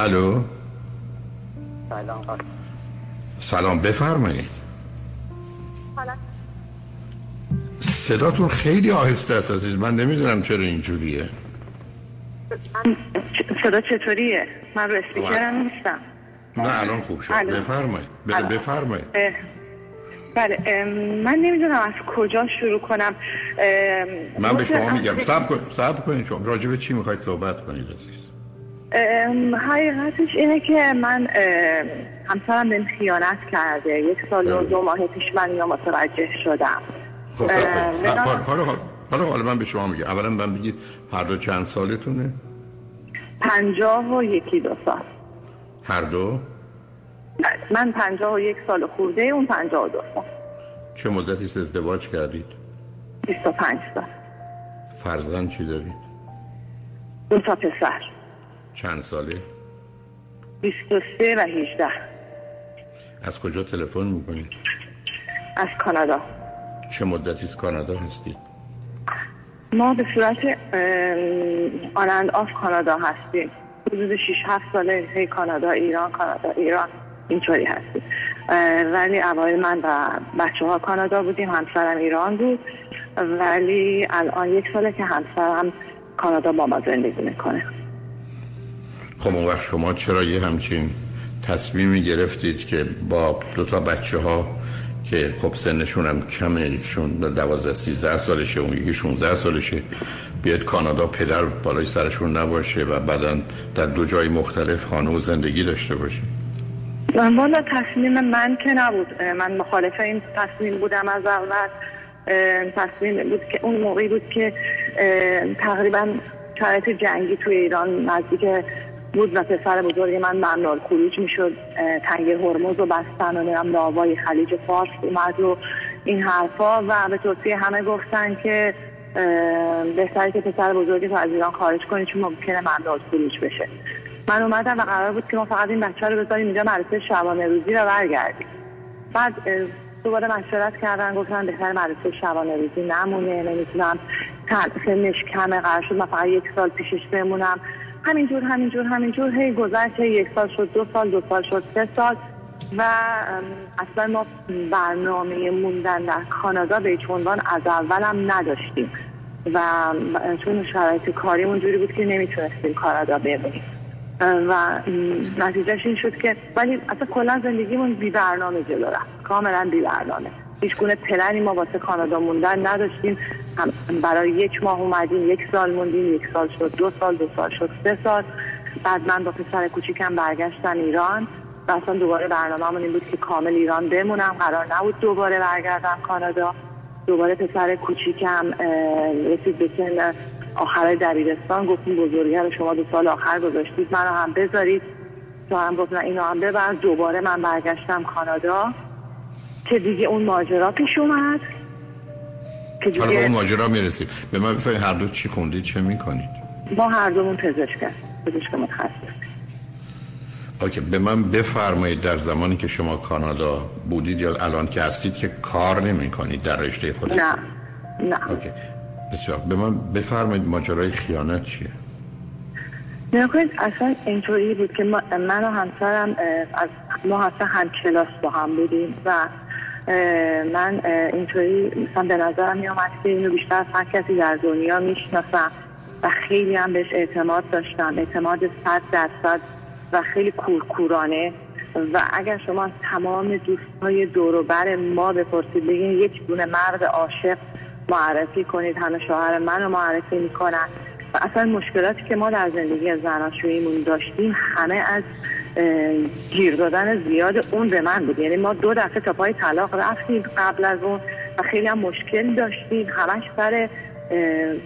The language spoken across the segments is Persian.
الو؟ سلام سلام بفرمایید. صداتون خیلی آهسته است عزیز من نمی‌دونم چرا اینجوریه. صدا چطوریه؟ من رو اسپیکرم نیستم. نه الان خوب شد. بفرمایید. بله. بفرمایید. بله من نمی‌دونم از کجا شروع کنم. من به شما میگم. صبر کن صبر کنید شما. راجع به چی می‌خواید صحبت کنید عزیز؟ حقیقتش اینه که من همسرم بهم خیانت کرده. یک سال و. دو ماه پیش من اینو متوجه شدم. خب اه، صبر کنید. نه. حالا حالا حالا حالا من به شما میگم. اولا من بگید هر دو چند سالتونه؟ پنجاه و یکی دو سال. هر دو؟ بله، من پنجاه و یک سال خورده اون پنجاه و دو سال. چه مدتی ازدواج کردید؟ بیست و پنج سال. فرزند چی دارید؟ دو تا پسر. چند ساله؟ بیست و سه و هیجده از کجا تلفن می‌کنید از کانادا. چه مدتی از کانادا هستید ما به صورت آنند آف کانادا هستیم. حدود 6 7 ساله هی کانادا ایران کانادا ایران اینطوری هستیم. ولی اوایل من و بچه ها کانادا بودیم همسرم ایران بود. ولی الان یک ساله که همسرم کانادا با ما زندگی می‌کنه. خب اون وقت شما چرا یه همچین تصمیمی گرفتید که با دو تا بچه ها که خب سنشون هم کمه یکیشون 12 13 سالشه اون یکی 16 سالشه بیاد کانادا پدر بالای سرشون نباشه و بعدا در دو جای مختلف خانه و زندگی داشته باشه؟ والا تصمیم من که نبود. من مخالف این تصمیم بودم از اول. تصمیم بود که اون موقعی بود که تقریبا شرایط جنگی توی ایران نزدیک بود و پسر بزرگ من ممنوع خروج می‌شد تنگه هرمز و بستن و نمی‌دونم لاوای خلیج فارس اومد و این حرفا و به توصیه همه گفتن که بهتره که پسر بزرگ تو از ایران خارج کنی چون ممکنه ممنوع خروج بشه. من اومدم و قرار بود که ما فقط این بچه رو بذاریم اینجا مدرسه شبانه روزی رو برگردیم. بعد دوباره مشورت کردن گفتن بهتر مدرسه شبانه روزی نمونه نمی‌تونم سنش کمه قرار شد من فقط یک سال پیشش بمونم. همینجور همینجور همینجور. هی گذشت یک سال شد دو سال دو سال شد سه سال. و اصلا ما برنامه موندن در کانادا به هیچ عنوان از اولم نداشتیم. و چون شرایط کاریمون جوری بود که نمی‌تونستیم کانادا بمونیم. و نتیجهش این شد که ولی اصلا کلا زندگیمون بی برنامه جلو رفت. کاملا بی برنامه. هیچ گونه پلنی ما واسه کانادا موندن نداشتیم. هم برای یک ماه اومدیم یک سال موندیم یک سال شد دو سال دو سال شد سه سال. بعد من با پسر کوچیکم برگشتم ایران و اصلا دوباره برنامه این بود که کامل ایران بمونم. قرار نبود دوباره برگردم کانادا. دوباره پسر کوچیکم رسید به سن آخر دبیرستان گفتیم بزرگی رو شما دو سال آخر گذاشتید منو هم بذارید. تو هم گفت نه اینو هم ببر. دوباره من برگشتم کانادا که دیگه اون ماجرا پیش اومد. حالا به اون ماجرا می‌رسیم. به من بفرمایید هر دو چی خوندید چه می‌کنید؟ ما هر دومون پزشک. پزشک متخصص. اوکی. به من بفرمایید در زمانی که شما کانادا بودید یا الان که هستید که کار نمی کنید در رشته خودتون؟ نه. نه. اوکی. بسیار. به من بفرمایید ماجرای خیانت چیه؟ نگاه کنید اصلا اینطوری بود که من و همسرم از ما اصلا هم کلاس با هم بودیم و من اینطوری مثلا به نظرم می آمد که اینو بیشتر از هر کسی در دنیا می‌شناسم و خیلی هم بهش اعتماد داشتم. اعتماد صد درصد و خیلی کورکورانه. و اگر شما از تمام دوستای دوروبر ما بپرسید بگین یک دونه مرد عاشق معرفی کنید. همه شوهر منو معرفی می‌کنن. و اصلا مشکلاتی که ما در زندگی زناشوییمون داشتیم همه از گیر دادن زیاد اون به من بود. یعنی ما دو دفعه تا پای طلاق رفتیم قبل از اون و خیلی هم مشکل داشتیم. همش سر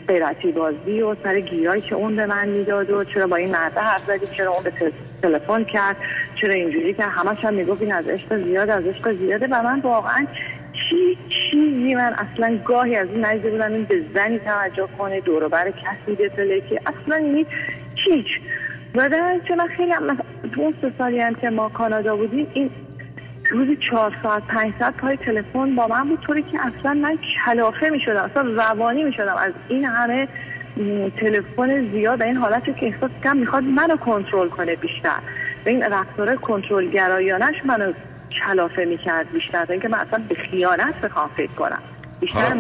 غیرتی بازی و سر گیرایی که اون به من می‌داد و چرا با این مرده حرف زدی چرا اون به تل- تلفن کرد چرا اینجوری که همش هم می‌گفت این از عشق زیاد از عشق زیاده و من واقعا چی چیزی من اصلا گاهی از این ندیده بودم. این به زنی توجه کنه دوروبر کسی بتله که اصلا یعنی هیچ و در چون من خیلی هم تو اون سه سالی هم که ما کانادا بودیم این روزی چهار ساعت پنج ساعت پای تلفن با من بود طوری که اصلا من کلافه می شدم اصلا روانی می شدم از این همه تلفن زیاد این حالت که احساس کم می‌خواد منو کنترل کنه بیشتر. و این رفتار کنترل گرایانش منو کلافه می‌کرد بیشتر. اینکه من اصلا به خیانت بخوام فکر کنم. بیشتر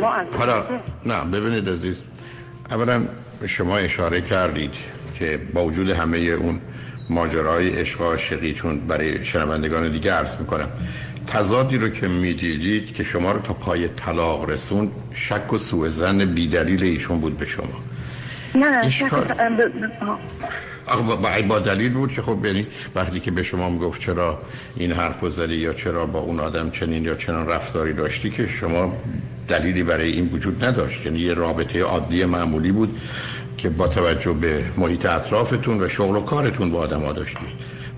ما حالا نه ببینید عزیز. اولا شما اشاره کردید. که با وجود همه اون ماجرای عشق عاشقی چون برای شنوندگان دیگه عرض می‌کنم. تضادی رو که می‌دیدید که شما رو تا پای طلاق رسون شک و سوء زن بیدلیل ایشون بود به شما. نه نه با, با دلیل بود که خب یعنی وقتی که به شما می‌گفت چرا این حرف زدی یا چرا با اون آدم چنین یا چنان رفتاری داشتی که شما دلیلی برای این وجود نداشت. یعنی یه رابطه عادی معمولی بود. که با توجه به محیط اطرافتون و شغل و کارتون با آدم ها داشتید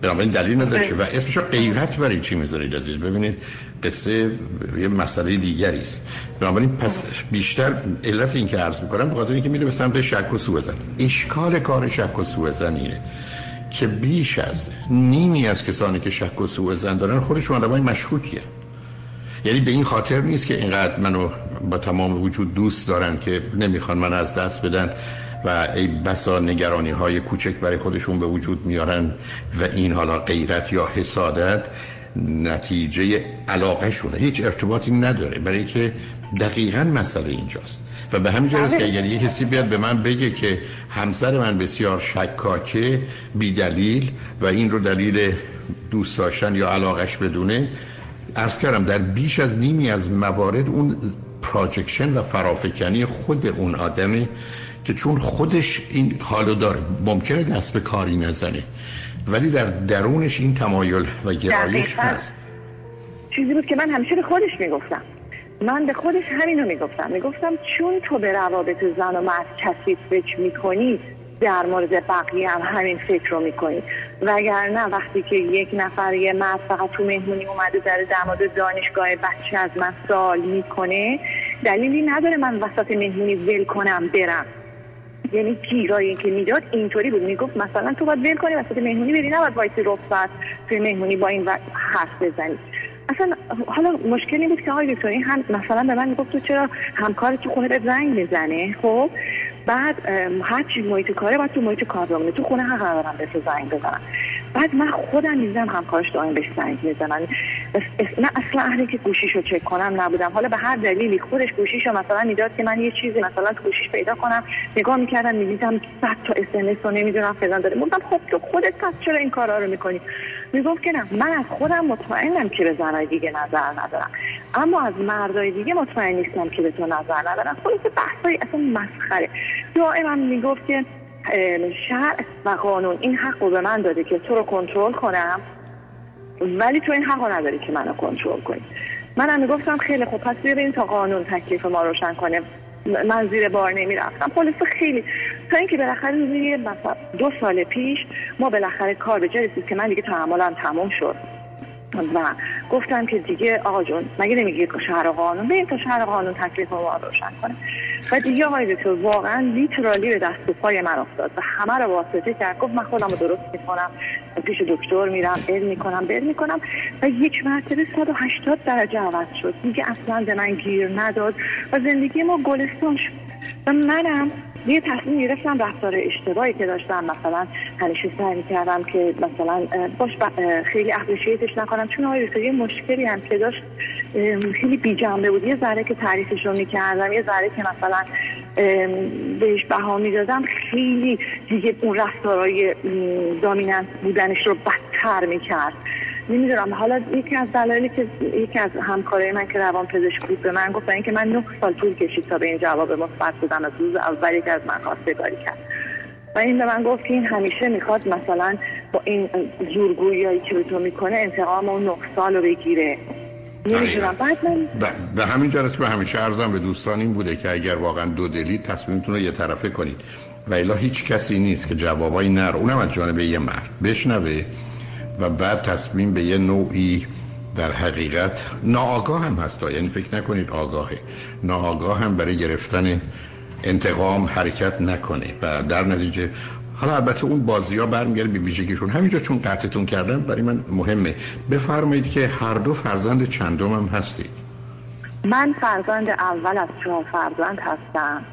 بنابراین دلیل نداشته و اسمشو غیرت برای چی می‌ذارید عزیز؟ ببینید قصه یه مسئله دیگری است. بنابراین پس بیشتر علت این که عرض می‌کنم به خاطر اینکه میره به سمت شک و سوء زن. اشکال کار شک و سوء زن که بیش از نیمی از کسانی که شک و سوء زن دارن خودشون آدمای مشکوکیه. یعنی به این خاطر نیست که اینقدر منو با تمام وجود دوست دارن که نمی‌خوان من از دست بدن. و ای بسا نگرانی های کوچک برای خودشون به وجود میارن و این حالا غیرت یا حسادت نتیجه علاقه شونه هیچ ارتباطی نداره. برای که دقیقا مسئله اینجاست. و به همین جاست که اگر یه حسی بیاد به من بگه که همسر من بسیار شکاکه بیدلیل و این رو دلیل دوست داشتن یا علاقش بدونه ارز کردم در بیش از نیمی از موارد اون پراجکشن و فرافکنی خود اون آدمه که چون خودش این حالو داره ممکنه دست به کاری نزنه ولی در درونش این تمایل و گرایش هست. چیزی بود که من همیشه به خودش می‌گفتم. من به خودش همینو می‌گفتم. می‌گفتم چون تو به روابط زن و مرد کسی فکر می‌کنی در مورد بقیه هم همین فکر رو می‌کنی وگرنه وقتی که یک نفر یه مرد فقط تو مهمونی اومده در دماد دانشگاه بچه از من سال می‌کنه دلیلی نداره من وسط مهمونی ول کنم برم. یعنی گیرایی که می‌داد اینطوری بود. می‌گفت مثلا تو باید ول کنی وسط مهمونی بری نباید وایسی رخصت توی مهمونی با این حرف بزنی. اصلا حالا مشکلی بود که آقای دکتری هم مثلا به من می‌گفت تو چرا همکار تو به زنگ می‌زنه خب؟ بعد هر چی محیط کاره باید تو محیط کار بمونه. تو خونه ندارم به تو زنگ بزنم. بعد من خودم می‌زنم همکارش دائم بهش زنگ می‌زنن. نه اصلا اهلی که گوشیشو چک کنم نبودم. حالا به هر دلیلی خودش گوشیشو مثلا می‌داد که من یه چیزی مثلا تو گوشیش پیدا کنم. نگاه می‌کردم می‌دیدم صد تا اس رو نمی‌دونم فلان داره. گفتم خب تو خودت پس چرا این کارا رو می‌کنی؟ می‌گفت که نه من از خودم مطمئنم که به زنای دیگه نظر ندارم. اما از مردای دیگه مطمئن نیستم که به تو نظر ندارم. خلاص بحثای اصلا مسخره. دائما می‌گفت که شرع و قانون این حق رو به من داده که تو رو کنترل کنم ولی تو این حق نداری که منو کنترل کنی. منم می‌گفتم خیلی خوب پس بیا تا قانون تکلیف ما روشن کنه من زیر بار نمی‌رفتم. پلیس خیلی تا اینکه بالاخره روزی مثلا دو سال پیش ما بالاخره کار به جای رسید که من دیگه تحملم تموم شد. و گفتم که دیگه آقا جون مگه نمیگی شهر قانون؟ بریم تا شهر قانون تکلیف ما روشن کنه و دیگه آقای دکتر واقعا لیترالی به دست و پای من افتاد و همه رو واسطه کرد. گفت من خودم رو درست می‌کنم. پیش دکتر میرم علم می‌کنم بر می‌کنم. و یک مرتبه 180 درجه عوض شد. دیگه اصلا به من گیر نداد و زندگی ما گلستان شد. و منم یه تصمیم گرفتم رفتار اشتباهی که داشتم مثلا همیشه سعی کردم که مثلا باش خیلی اپریشیتش نکنم. چون آقای یه مشکلی هم که داشت خیلی بی جنبه بود. یه ذره که تعریفش رو می‌کردم یه ذره که مثلا بهش بها می‌دادم خیلی دیگه اون رفتارهای دامیننت بودنش رو بدتر می‌کرد. نمی‌دونم. حالا یکی از دلایلی که یکی از همکارای من که روان پزشک بود به من گفتن که من نه سال طول کشید تا به این جواب مثبت بدم از روز اولی که از من خواستگاری کرد. و این به من گفت که این همیشه می‌خواد مثلا با این زورگویی که به تو می‌کنه انتقام اون نه سال رو بگیره. نمی‌دونم. بعد من به همین جلسه به همیشه ارزم به دوستان این بوده که اگر واقعا دو دلی تصمیمتون رو یه طرفه کنید. و الا هیچ کسی نیست که جوابای نر اونم از جانب یه مرد. بشنوه. و بعد تصمیم به یه نوعی در حقیقت ناآگاه هم هست. یعنی فکر نکنید آگاهه. ناآگاه هم برای گرفتن انتقام حرکت نکنه. و در نتیجه حالا البته اون بازی ها برمیگرده به ویژگیشون. همینجا چون قطعتون کردن برای من مهمه. بفرمایید که هر دو فرزند چندم هم هستید؟ من فرزند اول از چهار فرزند هستم.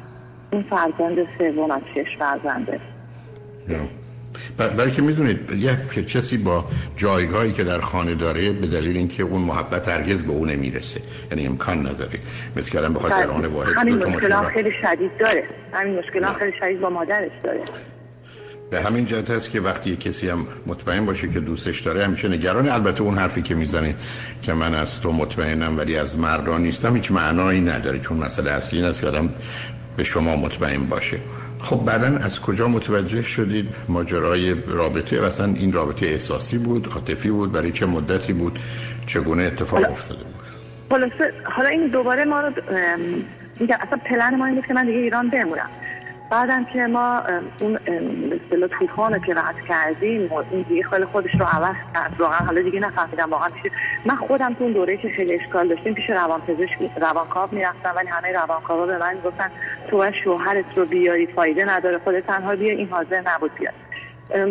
این فرزند سوم از شش فرزنده. برای که می‌دونید یک کسی با جایگاهی که در خانه داره به دلیل اینکه اون محبت هرگز به اون نمی‌رسه. یعنی امکان نداره. مثل که بخواد در آن واحد همین مشکل خیلی شدید داره. همین مشکل خیلی شدید با مادرش داره. به همین جهت هست که وقتی کسی هم مطمئن باشه که دوستش داره همیشه نگران. البته اون حرفی که می‌زنه که من از تو مطمئنم ولی از مردان نیستم هیچ معنایی نداره. چون مسئله اصلی این است که آدم به شما مطمئن باشه. خب بعدا از کجا متوجه شدید ماجرای رابطه؟ اصلا این رابطه احساسی بود عاطفی بود برای چه مدتی بود؟ چگونه اتفاق افتاده بود؟ حالا این دوباره ما رو میگم اصلا پلن ما این بود که من دیگه ایران بمونم. بعدم که ما اون به طوفان که رد کردیم این دیگه خیلی خودش رو عوض کرد. واقعا حالا دیگه نفهمیدم واقعا پیش من خودم تو اون دوره که خیلی اشکال داشتیم پیش روانپزشک روانکاو می‌رفتم ولی همه روانکاوا به من گفتن تو شوهرت رو بیاری فایده نداره خودت تنها بیا این حاضر نبود بیاد.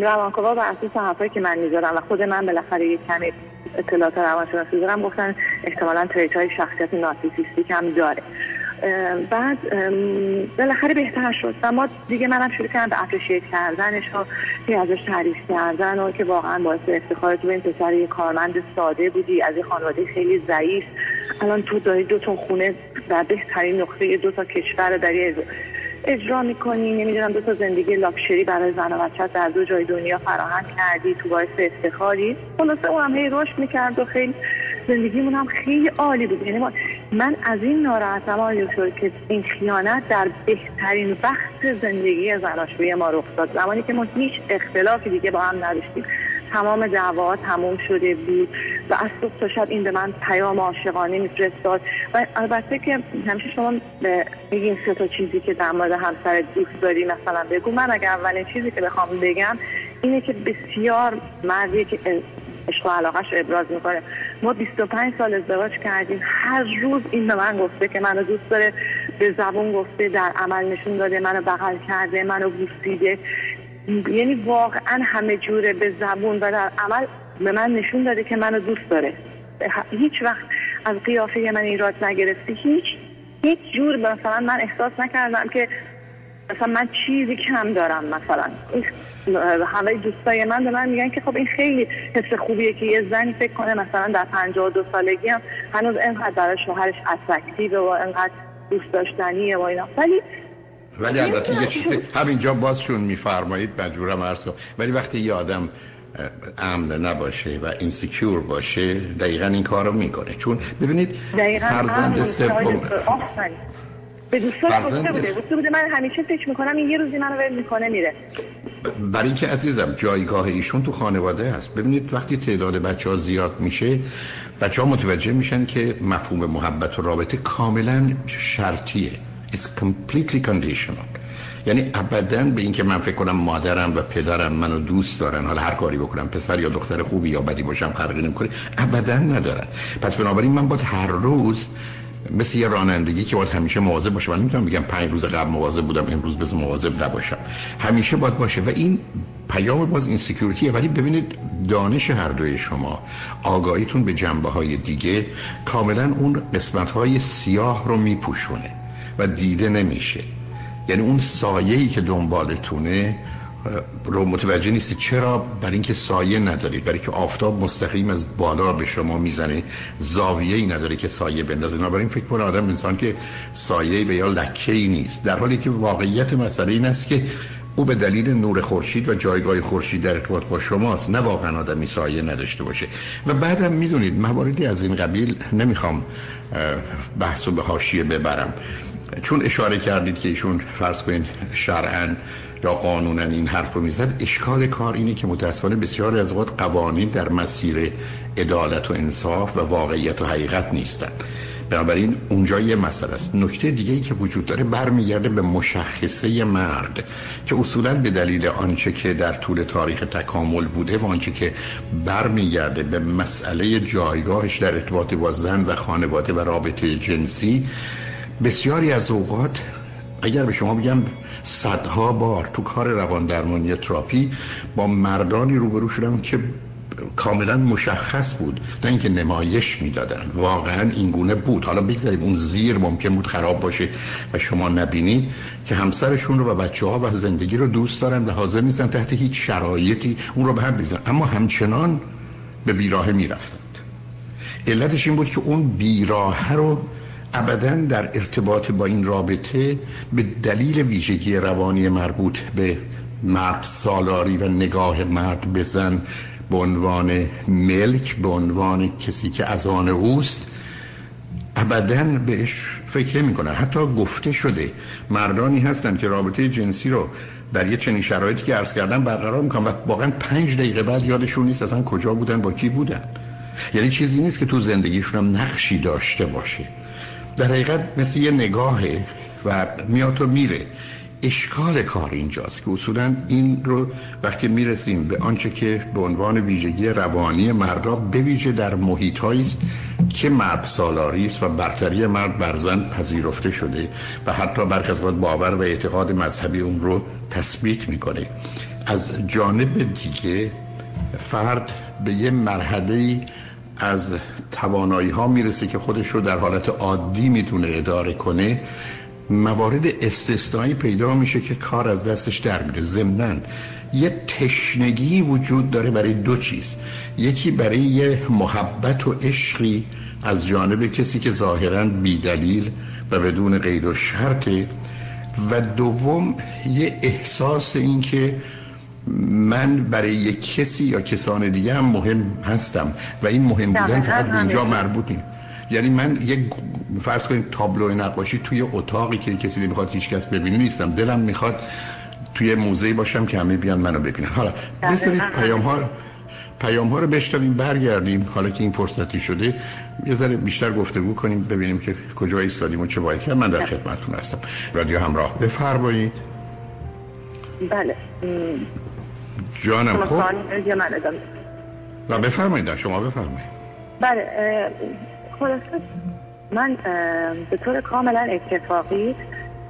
روانکاوا بر اساس حرفایی که من می‌ذارم و خود من بالاخره یک کمی اطلاعات روانشناسی دارم گفتن احتمالا تریت های شخصیت نارسیسیستیک هم داره. بعد بالاخره بهتر شد. و ما دیگه منم شروع کردم به اپریشیت کردنش و ازش تعریف کردن و که واقعا باعث افتخار تو این پسر یه کارمند ساده بودی از یه خانواده خیلی ضعیف. الان تو داری دو تا خونه در بهترین نقطه دو تا کشور داری اجرا می‌کنی. نمی‌دونم دو تا زندگی لاکشری برای زن و بچه در دو جای دنیا فراهم کردی تو باعث افتخاری. خلاصه اون هم هی رشد می‌کرد و خیلی زندگیمون هم خیلی عالی بود. یعنی من از این ناراحتم آقای دکتر که این خیانت در بهترین وقت زندگی زناشویی ما رخ داد. زمانی که ما هیچ اختلافی دیگه با هم نداشتیم. تمام دعوا تموم شده بود و از صبح تا شب این به من پیام عاشقانه میفرستاد. و البته که همیشه شما میگین سه تا چیزی که در مورد همسر دوست داری مثلا بگو. من اگر اولین چیزی که بخوام بگم اینه که بسیار مردی که عشق و علاقش ابراز می‌کنه. ما 25 سال ازدواج کردیم. هر روز این به من گفته که منو دوست داره به زبون گفته در عمل نشون داده منو بغل کرده منو بوسیده یعنی واقعا همه جوره به زبون و در عمل به من نشون داده که منو دوست داره. هیچ وقت از قیافه من ایراد نگرفته. هیچ هیچ جور مثلا من احساس نکردم که مثلا من چیزی کم دارم مثلا. همه دوستای من به من میگن که خب این خیلی حس خوبیه که یه زنی فکر کنه مثلا در 52 سالگی هم هنوز اینقدر برای شوهرش attractive و اینقدر دوست داشتنیه و اینا. ولی ولی البته یه چیزی همینجا بازشون میفرمایید مجبورم عرض کنم. ولی وقتی یه آدم امن نباشه و اینسیکیور باشه دقیقا این کار رو می‌کنه. چون ببینید فرزند سوم به دوستان گفته بوده. گفته بوده من همیشه فکر می‌کنم این یه روزی منو ول می‌کنه میره. برای اینکه عزیزم جایگاه ایشون تو خانواده هست. ببینید وقتی تعداد بچه ها زیاد میشه بچه ها متوجه میشن که مفهوم محبت و رابطه کاملا شرطیه. It's completely conditional. یعنی ابدا به اینکه من فکر کنم مادرم و پدرم منو دوست دارن حالا هر کاری بکنم پسر یا دختر خوبی یا بدی باشم فرقی نمی‌کنه. ابدا ندارن. پس بنابراین من باید هر روز مثل یه رانندگی که باید همیشه مواظب باشه. من نمی‌تونم بگم پنج روز قبل مواظب بودم امروز بز مواظب نباشم. همیشه باید باشه و این پیام باز این سکیوریتیه ولی ببینید دانش هر دوی شما آگاهیتون به جنبه های دیگه کاملا اون قسمت های سیاه رو میپوشونه و دیده نمیشه. یعنی اون سایه‌ای که دنبالتونه رو متوجه نیستی. چرا برای اینکه سایه ندارید برای که آفتاب مستقیم از بالا به شما می‌زنه زاویه ای نداره که سایه بندازه. برای این فکر کنه آدم انسان که سایه به یا لکه ای نیست. در حالی که واقعیت مسئله این است که او به دلیل نور خورشید و جایگاه خورشید در ارتباط با شماست. نه واقعا آدمی سایه نداشته باشه. و بعدم می‌دونید مواردی از این قبیل نمی‌خوام بحث و به حاشیه ببرم. چون اشاره کردید که ایشون فرض کنید شرعن یا قانونا این حرف رو می‌زد اشکال کار اینه که متاسفانه بسیاری از اوقات قوانین در مسیر عدالت و انصاف و واقعیت و حقیقت نیستن. بنابراین اونجا یه مسئله است. نکته دیگه ای که وجود داره برمیگرده به مشخصه مرد که اصولا به دلیل آنچه که در طول تاریخ تکامل بوده و آنچه که برمیگرده به مسئله جایگاهش در ارتباط با زن و خانواده و رابطه جنسی بسیاری از اوقات اگر به شما بگم صدها بار تو کار روان درمانی تراپی با مردانی روبرو شدم که کاملا مشخص بود نه اینکه نمایش می‌دادن. واقعا این گونه بود. حالا بگذاریم اون زیر ممکن بود خراب باشه و شما نبینید که همسرشون رو و بچه ها و زندگی رو دوست دارن و حاضر نیستن تحت هیچ شرایطی اون رو به هم بریزن. اما همچنان به بیراه می‌رفتند. علتش این بود که اون بیراه رو ابدا در ارتباط با این رابطه به دلیل ویژگی روانی مربوط به مرد سالاری و نگاه مرد به زن به عنوان ملک به عنوان کسی که از آن اوست ابدا بهش فکر نمی کنن. حتی گفته شده مردانی هستن که رابطه جنسی رو در یه چنین شرایطی که عرض کردن برقرار می‌کنن و واقعا پنج دقیقه بعد یادشون نیست اصلا کجا بودن با کی بودن. یعنی چیزی نیست که تو زندگیشون هم نقشی داشته باشه. در حقیقت مثل یه نگاهه و میاد و میره. اشکال کار اینجاست که اصولا این رو وقتی می‌رسیم به آنچه که به عنوان ویژگی روانی مردا بویژه در محیط است که مرد سالاری است و برتری مرد بر زن پذیرفته شده و حتی برخی از باور و اعتقاد مذهبی اون رو تثبیت می‌کنه. از جانب دیگه فرد به یه مرحله از توانایی ها می‌رسه که خودش رو در حالت عادی می‌تونه اداره کنه موارد استثنایی پیدا میشه که کار از دستش در میره. ضمن یه تشنگی وجود داره برای دو چیز. یکی برای یه محبت و عشقی از جانب کسی که ظاهرا بیدلیل و بدون قید و شرطه و دوم یه احساس این که من برای یک کسی یا کسان دیگه هم مهم هستم و این مهم بودن فقط به اینجا مربوطیم. یعنی من یک فرض کنید تابلو نقاشی توی اتاقی که کسی نمی‌خواد هیچ کس ببینه نیستم. دلم می‌خواد توی موزه باشم که همه بیان منو ببینن. حالا بذارید پیام ها پیام ها رو بشنویم برگردیم. حالا که این فرصتی شده یه ذره بیشتر گفتگو کنیم ببینیم که کجا ایستادیم و چه باید کرد. من در خدمتتون هستم. رادیو همراه. بفرمایید. بله. جانم خوب و بفرمایید شما بفرمایید. بله خلاصه من به طور کاملا اتفاقی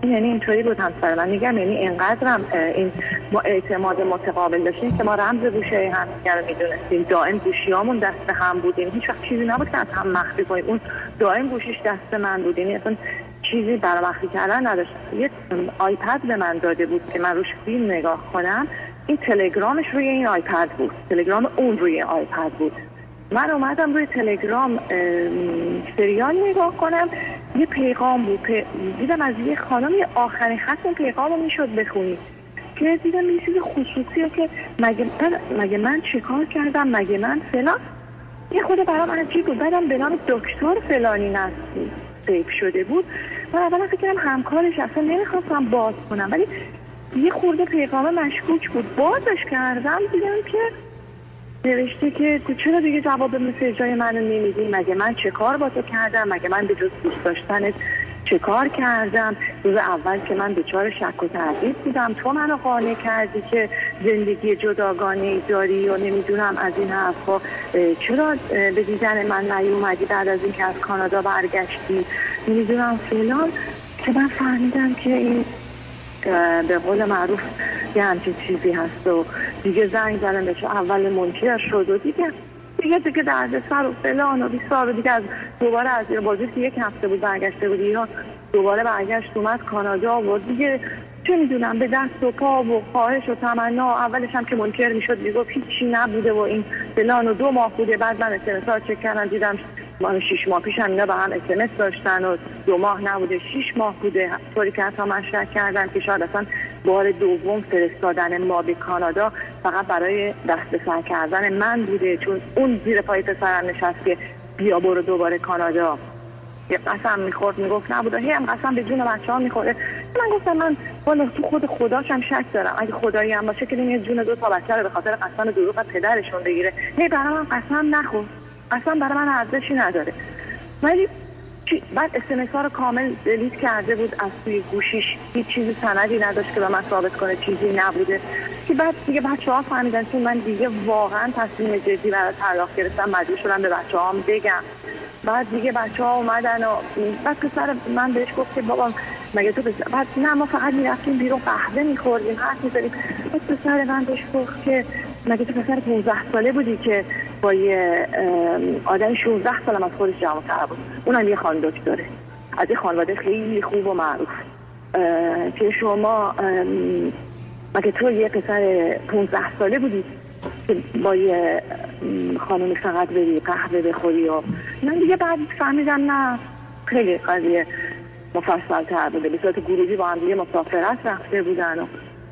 یعنی اینطوری بود همسر من. میگم یعنی اینقدرم این ما اعتماد متقابل داشتیم که ما رمز گوشه هم رو می‌دونستیم. دائم گوشیامون دست هم بودیم. هیچ وقت چیزی نبود که از هم مخفی کنیم. اون دائم گوشیش دست من بود. یعنی اصلا چیزی برای مخفی کردن نداشت. یه آیپد به من داده بود که من روش فیلم نگاه کنم. این تلگرامش روی این آیپد بود. تلگرام اون روی آیپد بود. من اومدم روی تلگرام سریال نگاه کنم. یه پیغام بود. دیدم از یه خانم یه آخرین خط اون پیغام رو می‌شد بخونی. که دیدم یه چیز خصوصیه که مگه من, مگه من چیکار کردم؟ مگه من فلان؟ یه خود برام عجیب بود. بعدم به نام دکتر فلانی سیف شده بود من اولا فکر کردم همکارش اصلا نمی‌خواستم باز کنم ولی یه خورده پیغام مشکوک بود. بازش کردم دیدم که نوشته که چرا دیگه جواب مسیجای منو نمیدی؟ مگه من چه کار با تو کردم؟ مگه من به جز دوست داشتنت چه کار کردم؟ روز اول که من دچار شک و تردید بودم. تو منو قانع کردی که زندگی جداگانه داری و نمی‌دونم از این حرفا. چرا به دیدن من نیومدی بعد از اینکه از کانادا برگشتی؟ نمی‌دونم فلان. که من فهمیدم که این به قول معروف یه همچین چیزی هست و دیگه زنگ زدن بهش اول منکر شد و دیگه. دیگه دیگه درد سر و فلان و بیسار و دیگه از دوباره از بازی که یک هفته بود برگشته بود ایران دوباره برگشت اومد کانادا و دیگه چه می‌دونم به دست و پا و خواهش و تمنا اولش هم که منکر می‌شد می‌گفت هیچی نبوده و این فلان و دو ماه بوده. بعد من اسمس چک کردم دیدم ما شیش ماه پیش هم اینا به هم اسمس داشتن و دو ماه نبوده شیش ماه بوده. طوری که حتی من شک کردم که شاید اصلا بار دوم فرستادن ما به کانادا فقط برای دست سر کردن من بوده چون اون زیر پای پسرم نشست که بیا برو دوباره کانادا. یه قسم می‌خورد می‌گفت نبوده هی هم قسم به جون بچه ها من گفتم من والا تو خود خداشم شک دارم. اگه خدایی هم باشه که یه جون دو تا بچه رو به خاطر قسم دروغ پدرشون بگیره. هی برای من قسم نخور. قسم برای من ارزشی نداره. ولی بعد اسمس ها رو کامل دلیت کرده بود از توی گوشیش. هیچ چیزی سندی نداشت که به من ثابت کنه چیزی نبوده. که بعد دیگه بچه ها فهمیدن که من دیگه واقعا تصمیم جدی برای طلاق گرفتم مجبور شدم به بچه هم بگم. بعد دیگه بچه ها اومدن و بعد پسر من بهش گفت که بابا مگه تو بسر بعد نه ما فقط می‌رفتیم بیرون قهوه میخوردیم حرف می‌زدیم. بعد پسر من بهش گفت که مگه تو پسر 15 ساله بودی که با یه آدم 16 سال از خودش جوان‌تر بود. اونم یه خانم دکتره. از یه خانواده خیلی خوب و معروف. که شما مگه تو یه پسر 15 ساله بودی که با یه خانم فقط بری قهوه بخوری و من دیگه بعد فهمیدم نه. خیلی قضیه مفصل تر بوده. به صورت گروهی با هم دیگه مسافرت رفته بودن و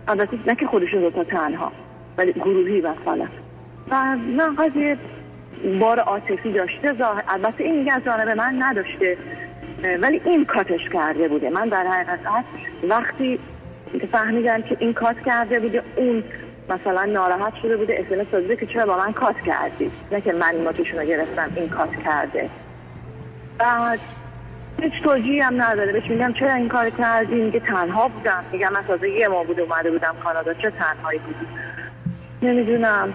البته نه که خودشون دوتا تنها ولی گروهی مثلا و نه قضیه بار عاطفی داشته البته این میگه از جانب من نداشته ولی این کاتش کرده بوده. من در حقیقت وقتی فهمیدم که این کات کرده بوده اون مثلا ناراحت شده بوده اسمس داده که چرا با من کات کردی؟ نه که من نوتشون رو گرفتم این کات کرده. بعد هیچ توجیهی هم نداره. بهش میگم چرا این کار کردی؟ میگه تنها بودم. میگم من تازه یه ما بود اومده بودم کانادا. چه تنهایی بودی؟ نمی‌دونم.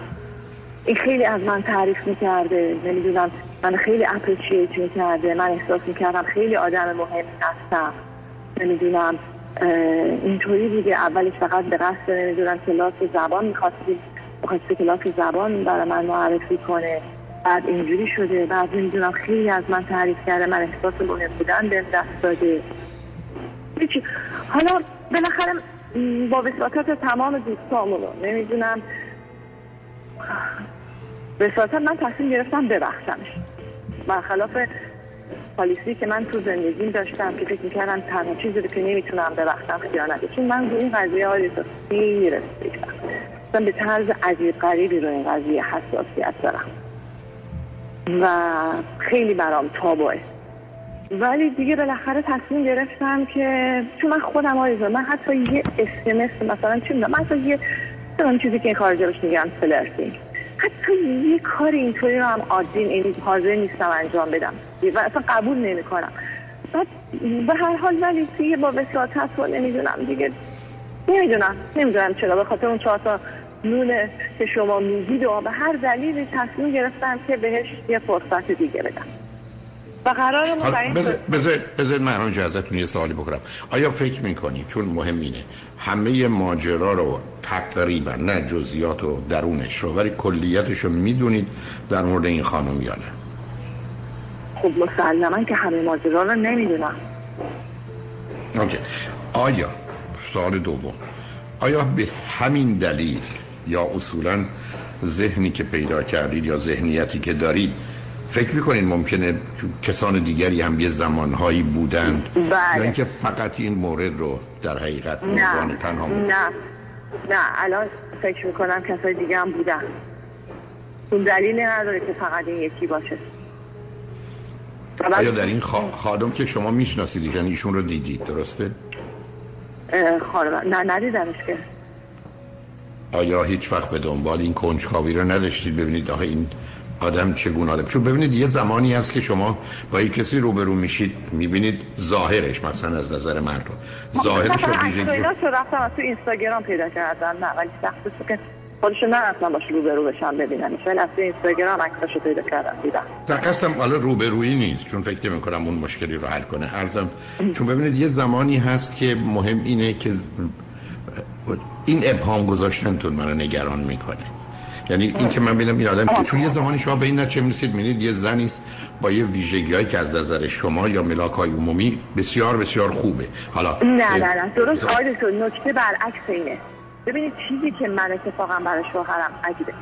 این خیلی از من تعریف می‌کرده نمی‌دونم من خیلی اپریشیت می‌کرده من احساس می‌کردم خیلی آدم مهمی هستم. نمی‌دونم اینطوری بوده اولش فقط به قصد نمی‌دونم کلاس زبان می‌خواستی می‌خواستی کلاس زبان برای من معرفی کنه. بعد اینجوری شده بعد نمی‌دونم خیلی از من تعریف کرده من احساس مهم بودن به دست داده. حالا بالاخره با وساطت تمام دوستامونو نمی‌دونم. وساطت من تصمیم گرفتم ببخشمش برخلاف پالیسی که من تو زندگیم داشتم که فکر می‌کردم تنها چیزی رو که نمی‌تونم ببخشم خیانته چون من رو این قضیه های رسیدم به طرز عجیب غریبی رو این قضیه حساسیت دارم. و خیلی برام تابوه. ولی دیگه بالاخره تصمیم گرفتم که چون من خودم آیزا من حتی یه اسمس مثلا چون من حتی یه چیزی که این خارجه بهش میگم فلرتینگ حتی یه کار اینطوری رو هم عادی این حاضر نیستم انجام بدم. و اصلا قبول نمی کنم بعد به هر حال ولی دیگه با وساطت و نمی‌دونم دیگه نمی‌دونم. نمی‌دونم چرا. به خاطر اون چهار تا نون که شما میگید و به هر دلیلی تصمیم گرفتم که بهش یه فرصت دیگه بدم. و قرار بذارید من اونجا ازتون یه سوالی بکنم آیا فکر می‌کنی؟ چون مهم اینه. همه ماجرا رو تقریبا نه جزئیات و درونش رو ولی کلیتش رو می‌دونید در مورد این خانم یا نه؟ خب مسلما که همه ماجرا رو نمی‌دونم. اوکی. آیا سوال دوم. آیا به همین دلیل یا اصولا ذهنی که پیدا کردید یا ذهنیتی که دارید فکر می‌کنین ممکنه کسان دیگری هم یه زمانهایی بودند بله. یا اینکه فقط این مورد رو در حقیقت نه. تنها نه. نه. الان فکر می‌کنم کسای دیگه هم بودن. اون دلیل نداره که فقط این یکی باشه. آیا در این خادم که شما می‌شناسید یعنی ایشون رو دیدید درسته؟ خانم نه ندیدمش که. آیا هیچ وقت به دنبال این کنجکاوی رو نداشتید؟ ببینید آخه این آدم چگونه آدم چون ببینید یه زمانی هست که شما با یک کسی روبرو میشید می‌بینید ظاهرش مثلا از نظر مردم ظاهرش رو ویژگی رو رفتم تو اینستاگرام پیدا کردم نه ولی سخت که خودشون نه اصلا باش روبرو بشم ببینم ولی از اینستاگرام عکساشو پیدا کردم دیدم در قصدم حالا روبرویی نیست چون فکر نمی کنم اون مشکلی رو حل کنه. ارزم چون ببینید یه زمانی هست که مهم اینه که این ابهام گذاشتنتون منو نگران می‌کنه. یعنی این که من ببینم این آدم که چون یه زمانی شما به این نتیجه می‌رسید می‌بینید یه زنی است با یه ویژگیایی که از نظر شما یا ملاک های عمومی بسیار بسیار خوبه. حالا نه نه نه. درست آقای تو نکته برعکس اینه. ببینید چیزی که من اتفاقا برای شوهرم عجیبه.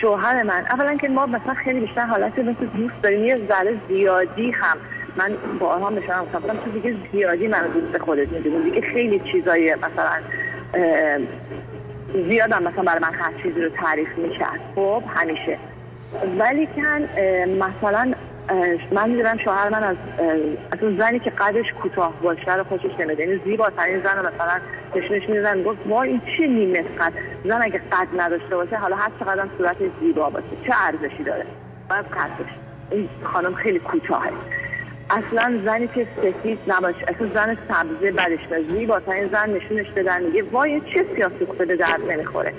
شوهر من اولا که ما مثلا خیلی بیشتر حالت مثل دوست داریم. یه ذره زیادی هم من با آرام بشم گفتم تو دیگه زیادی من دوست خودت می‌دونی. دیگه خیلی چیزای مثلا زیادم مثلا برای من هر چیزی رو تعریف می‌کرد خب همیشه. ولی کن مثلا من می‌دونم شوهر من از از اون زنی که قدش کوتاه باشه رو خوشش نمیده. یعنی زیباترین زن رو مثلا نشونش می‌دادن گفت وای این چه نیمه قد. زن اگه قد نداشته باشه حالا هر چقدر صورت زیبا باشه. چه ارزشی داره؟ بعد قدش. این خانم خیلی کوتاهه. اصلا زنی که سفید نباشه اصلا زن سبزه بدش تا این زن نشونش بدن میگه وای چه سیاسی به درد نمی‌خوره؟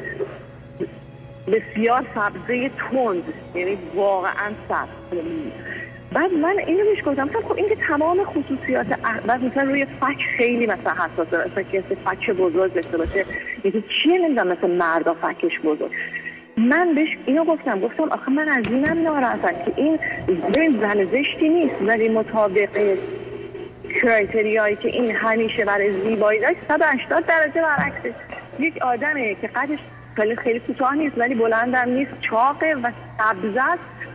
بسیار سبزه تند یعنی واقعا سبز. بعد من اینو میش گفتم خب این که تمام خصوصیات بعد مثلا روی فک خیلی مثلا حساسه مثلا که فک بزرگ داشته باشه یکی چیه نمی‌دونم مثلا مردا فکش بزرگ. من بهش اینو گفتم گفتم آخه من از اینم ناراحتم که این ببین زن زشتی نیست ولی مطابق کرایتریایی که این همیشه برای زیبایی داشت 180 درجه برعکسه. یک آدمه که قدش خیلی خیلی کوتاه نیست ولی بلندم نیست چاقه و سبز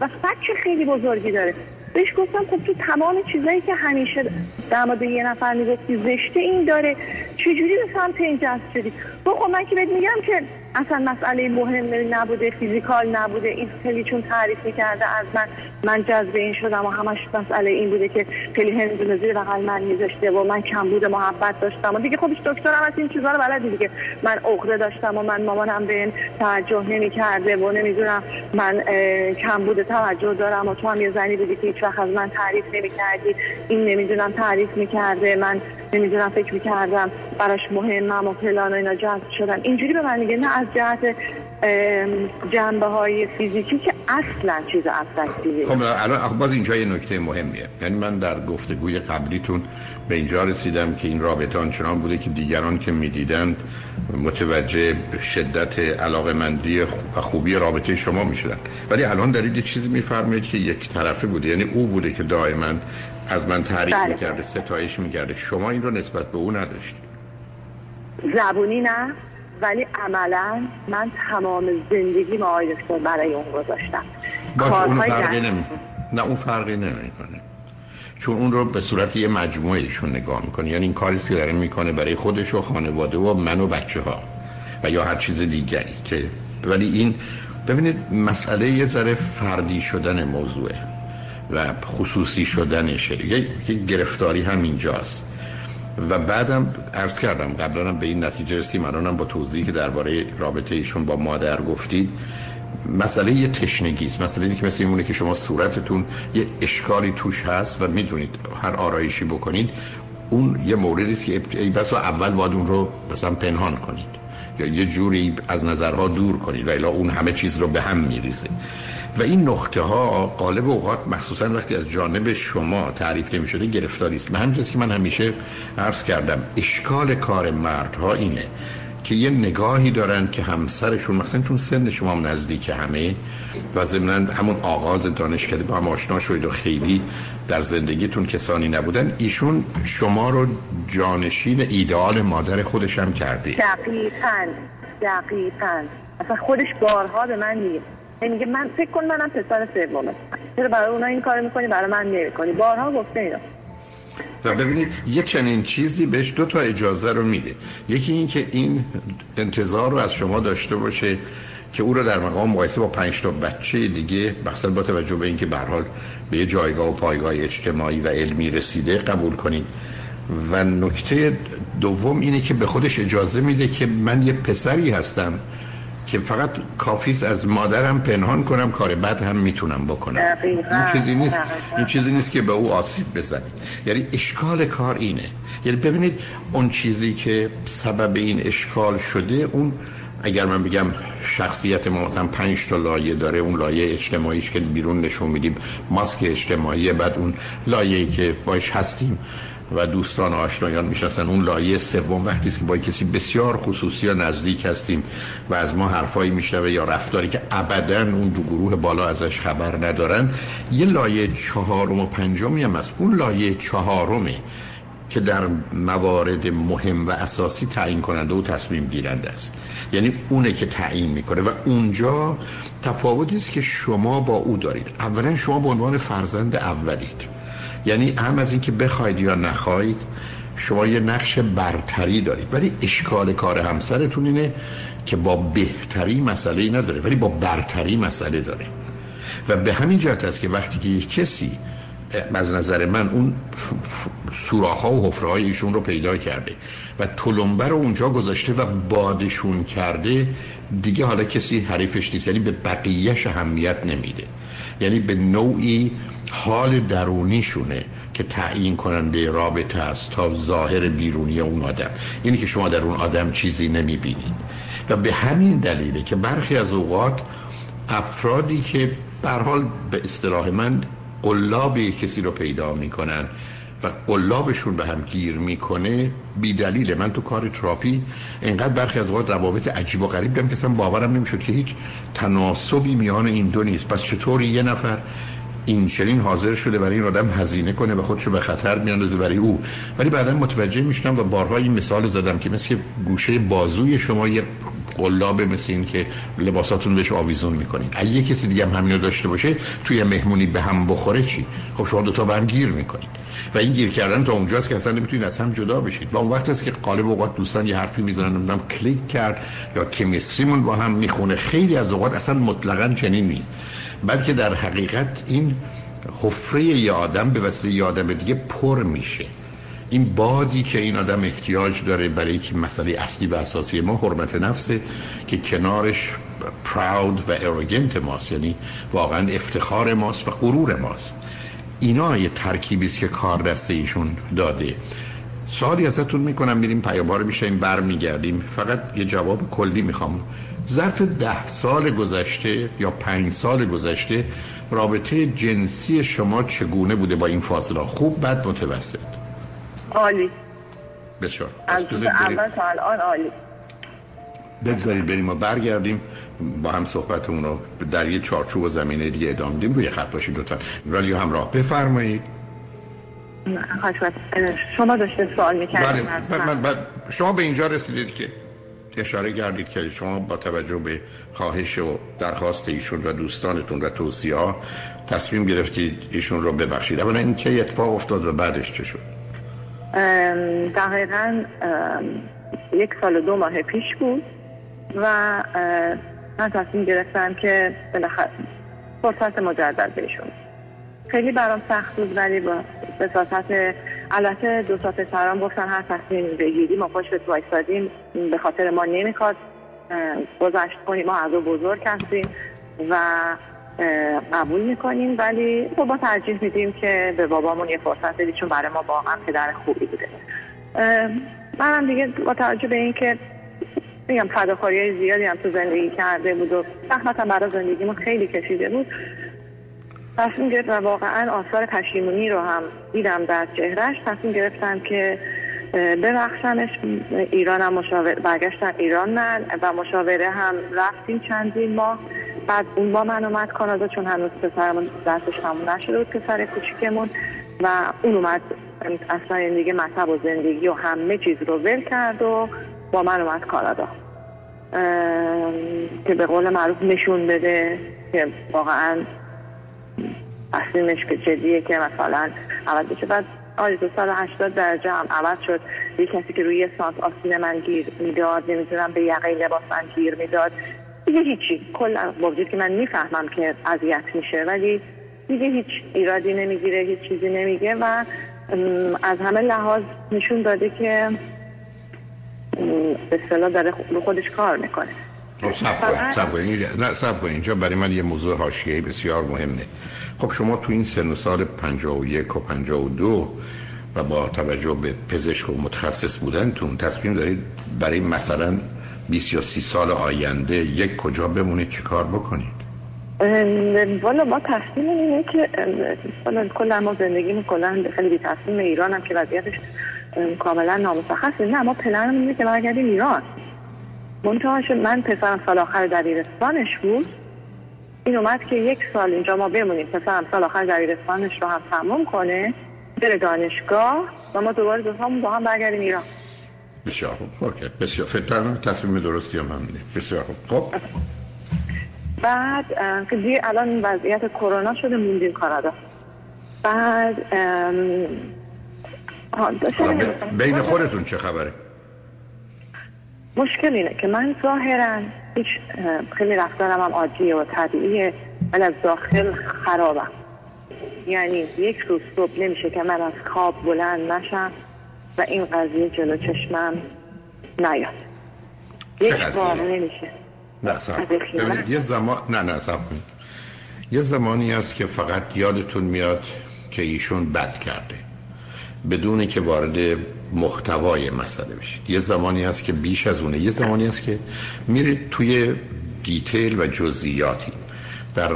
و فک خیلی بزرگی داره. بهش گفتم خب تو تمام چیزایی که همیشه در مورد یه نفر می‌گفتی زشته این داره چجوری به سمت این جذب شدی؟ خب من که بهت میگم که اصلا مسئله مهم نبوده فیزیکال نبوده. این خیلی چون تعریف می‌کرده از من. من جذب این شدم و همش مسئله این بوده که خیلی هندونه زیر بغل من میذاشته و من کم بوده محبت داشتم. و دیگه خودش دکترم از این چیزا رو بلدی دیگه. من عقده داشتم و من مامانم به این توجه نمی‌کرده و نمی‌دونم من کم بوده توجه دارم و تو هم یه زنی بودی که هیچ وقت از من تعریف نمی‌کردی. این نمی‌دونم تعریف می‌کرده من نمی‌دونم فکر می‌کردم براش مهمم و پلان و اینا جذب شدم. اینجوری به من میگه نه از جهت جنبه های فیزیکی که اصلا چیز اصلا خب الان باز اینجا یه نکته مهمیه. یعنی من در گفتگوی قبلیتون به اینجا رسیدم که این رابطه آنچنان بوده که دیگران که می‌دیدند متوجه شدت علاقه مندی و خوبی رابطه شما می‌شدن. ولی الان دارید یه چیزی میفرمایید که یک طرفه بوده. یعنی او بوده که دائما از من تعریف بله. می‌کرده ستایش می‌کرده. شما این رو نسبت به او نداشتید. زبونی نه. ولی عملا من تمام زندگی ما آقای دکتر برای اون گذاشتم. باش اون فرقی نمی... نه اون فرقی نمی‌کنه. چون اون رو به صورت یه مجموعه ایشون نگاه می‌کنه. یعنی این کاری که داره می‌کنه برای خودش و خانواده و من و بچه ها و یا هر چیز دیگری که ولی این ببینید مسئله یه ذره فردی شدن موضوعه و خصوصی شدنشه. یه گرفتاری هم اینجاست و بعدم عرض کردم قبلا به این نتیجه رسیدیم الانم با توضیحی که درباره رابطه ایشون با مادر گفتید مسئله یه تشنگی است. مسئله اینه که مثل اینونه که شما صورتتون یه اشکالی توش هست و می‌دونید هر آرایشی بکنید اون یه موردی است که بس اول باید اون رو مثلا پنهان کنید. یه جوری از نظرها دور کنید و اون همه چیز رو به هم میریزه. و این نقطه ها قالب اوقات مخصوصا وقتی از جانب شما تعریف نمی شده گرفتاری است. به همین که من همیشه عرض کردم اشکال کار مردها اینه که یه نگاهی دارن که همسرشون مثلا چون سن شما هم نزدیک همه و ضمن همون آغاز دانشکده با هم آشنا شدید و خیلی در زندگیتون کسانی نبودن. ایشون شما رو جانشین ایدئال مادر خودش هم کرده دقیقا دقیقا. اصلا خودش بارها به من میگه. میگه من فکر کن منم پسر سومه. چرا برای اونا این کار می‌کنی؟ برای من نمی‌کنی. بارها گفته اینا. و ببینید یه چنین چیزی بهش دو تا اجازه رو میده. یکی این که این انتظار رو از شما داشته باشه که او رو در مقام مقایسه با پنج تا بچه دیگه بخصل با توجه به اینکه به حال به یه جایگاه و پایگاه اجتماعی و علمی رسیده قبول کنید. و نکته دوم اینه که به خودش اجازه میده که من یه پسری هستم که فقط کافیس از مادرم پنهان کنم کار بد هم می‌تونم بکنم. این چیزی نیست. این چیزی نیست که به او آسیب بزنید. یعنی اشکال کار اینه. یعنی ببینید اون چیزی که سبب این اشکال شده اون اگر من بگم شخصیت ما مثلا پنج تا لایه داره اون لایه اجتماعیش که بیرون نشون میدیم ماسک اجتماعی بعد اون لایه‌ای که باش هستیم و دوستان آشنایان می‌شناسن اون لایه سوم وقتی که با کسی بسیار خصوصی یا نزدیک هستیم و از ما حرفایی میشنوه یا رفتاری که ابدا اون دو گروه بالا ازش خبر ندارن یه لایه چهارم و پنجمی هم هست. اون لایه چهارمه که در موارد مهم و اساسی تعیین کننده و تصمیم گیرنده است. یعنی اونه که تعیین می‌کنه. و اونجا تفاوتی است که شما با او دارید. اولا شما به عنوان فرزند اولید. یعنی هم از اینکه بخواید یا نخواید شما یه نقش برتری دارید. ولی اشکال کار همسرتون اینه که با بهتری مسئله نداره ولی با برتری مسئله داره. و به همین جهت است که وقتی که یک کسی از نظر من اون سوراخ ها و حفره های ایشون رو پیدا کرده و تلمبه رو اونجا گذاشته و بادشون کرده دیگه حالا کسی حریفش نیست یعنی به بقیهش اهمیت نمیده. یعنی به نوعی حال درونیشونه که تعیین کننده رابطه است تا ظاهر بیرونی اون آدم. اینی که شما در اون آدم چیزی نمی‌بینید. و به همین دلیله که برخی از اوقات افرادی که حال به اصطلاح من قلاب کسی رو پیدا می‌کنن و قلابشون به هم گیر می‌کنه بی دلیله من تو کار تراپی انقدر برخی از اوقات روابط عجیب و غریب دارم که اصلا باورم نمی‌شد که هیچ تناسبی میان این دو نیست. پس چطوری یه نفر این چنین حاضر شده برای این آدم هزینه کنه و خودشو به خطر میاندازه برای او. ولی بعدا متوجه میشنم و بارها این مثال زدم که مثل گوشه بازوی شما یه قلاب مثل این که لباساتون بهش آویزون می‌کنید اگه کسی دیگه هم همینو داشته باشه توی مهمونی به هم بخوره چی؟ خب شما دو تا به هم گیر می‌کنید و این گیر کردن تا اونجاست که اصلا نمی‌تونید از هم جدا بشید و اون وقت است که قالب اوقات دوستان یه حرفی می‌زنن نمی‌دونم کلیک کرد یا کمیستریمون با هم می‌خونه. خیلی از اوقات اصلا مطلقا چنین نیست. بلکه در حقیقت این حفره یه آدم به وسیله یه آدم دیگه پر میشه. این بادی که این آدم احتیاج داره برای که مسئله اصلی و اساسی ما حرمت نفسه که کنارش پراود و اروگنت ماست یعنی واقعا افتخار ماست و غرور ماست. اینا یه ترکیبی است که کار دسته ایشون داده. سوالی ازتون می‌کنم میریم پیاموار میشیم برمیگردیم. فقط یه جواب کلی می‌خوام. ظرف ده سال گذشته یا پنج سال گذشته رابطه جنسی شما چگونه بوده با این فاصله؟ خوب بد متوسط؟ عالی. بسیار. از اول تا الان عالی. بگذارید بریم و برگردیم. با هم صحبتمون رو در یه چارچوب و زمینه دیگه ادامه دیم روی خط باشید لطفا. ولی همراه. بفرمایید. شما داشته سوال می‌کردیم بله. شما به اینجا رسیدید که اشاره کردید که شما با توجه به خواهش و درخواست ایشون و دوستانتون و توصیه ها تصمیم گرفتید ایشون رو ببخشید. اولا این که اتفاق افتاد و بعدش چه شد؟ دقیقا یک سال و دو ماه پیش بود و من تصمیم گرفتم که بالاخره فرصت مجدد بهشون. خیلی برام سخت بود ولی با بساطت البته دو تا پسران گفتن هر تصمیم بگیری ما پاش به وایسادیم به خاطر ما نمی‌خواد گذشت کنیم ما از بزرگ هستیم و قبول می‌کنیم ولی خب ما ترجیح میدیم که به بابامون یه فرصت بدیم چون برای ما واقعا پدر خوبی بوده. منم دیگه با توجه به این که میگم فداکاری های زیادی هم تو زندگی کرده بود و زحمتم برای زندگیمون خیلی کشیده بود تصمیم گرفت و واقعا آثار پشیمونی رو هم دیدم در چهرش تصمیم گرفتم که ببخشمش ایران هم مشاور برگشتن ایران من و مشاوره هم رفتیم چندین ماه. بعد اون با من اومد کانادا چون هنوز پسرمون دستش همون نشده بود پسر کوچیکمون و اون اومد اصلا دیگه مطب و زندگی و همه چیز رو ول کرد و با من اومد کانادا. که به قول معروف نشون بده که واقعا تصمیمش که جدیه که مثلا عوض بشه. بعد آره دو سال هشتاد درجه هم عوض شد. یه کسی که روی سانت آسین من گیر می‌داد نمی‌تونم به یقه لباس من گیر می‌داد. دیگه هیچی. کل با که من می‌فهمم که اذیت میشه ولی دیگه هیچ ایرادی نمی‌گیره هیچ چیزی نمیگه و از همه لحاظ نشون داده که به اصطلاح داره رو خودش کار می‌کنه. سب کنید نه سب کنید اینجا برای من یه موضوع حاشیه‌ای بسیار مهمه. خب شما تو این سن و سال 51 و 52 و با توجه به پزشک و متخصص بودنتون تصمیم دارید برای مثلا 20 یا 30 سال آینده یک کجا بمونید چی کار بکنید؟ والا ما تصمیم اینه که والا کلا ما زندگی کلا خیلی بی تصمیم ایران هم که وضعیتش کاملا نامشخصه. نه ما پلن اینه که برگردیم ایران. منتهاش من پسرم سال آخر دبیرستانش بود. این اومد که یک سال اینجا ما بمونیم. پسرم سال آخر دبیرستانش رو هم تموم کنه بره دانشگاه و ما دوباره دو با هم برگردیم ایران. بسیار خوب. اوکی. بسیار. فکر تصمیم درستی هم هم بسیار خوب. خب. بعد که دیگه الان وضعیت کرونا شده موندیم کانادا بعد بین خودتون چه خبره؟ مشکل اینه که من ظاهرا هیچ خیلی رفتارم هم عادیه و طبیعیه ولی از داخل خرابم. یعنی یک روز صبح نمیشه که من از خواب بلند نشم و این قضیه جلو چشمم نیاد. یک بار نمیشه. نه یه زمان نه نه سب یه زمانی است که فقط یادتون میاد که ایشون بد کرده. بدون که وارد محتوای مسئله بشید. یه زمانی هست که بیش از اونه. یه زمانی هست که میرید توی دیتیل و جزئیاتی. در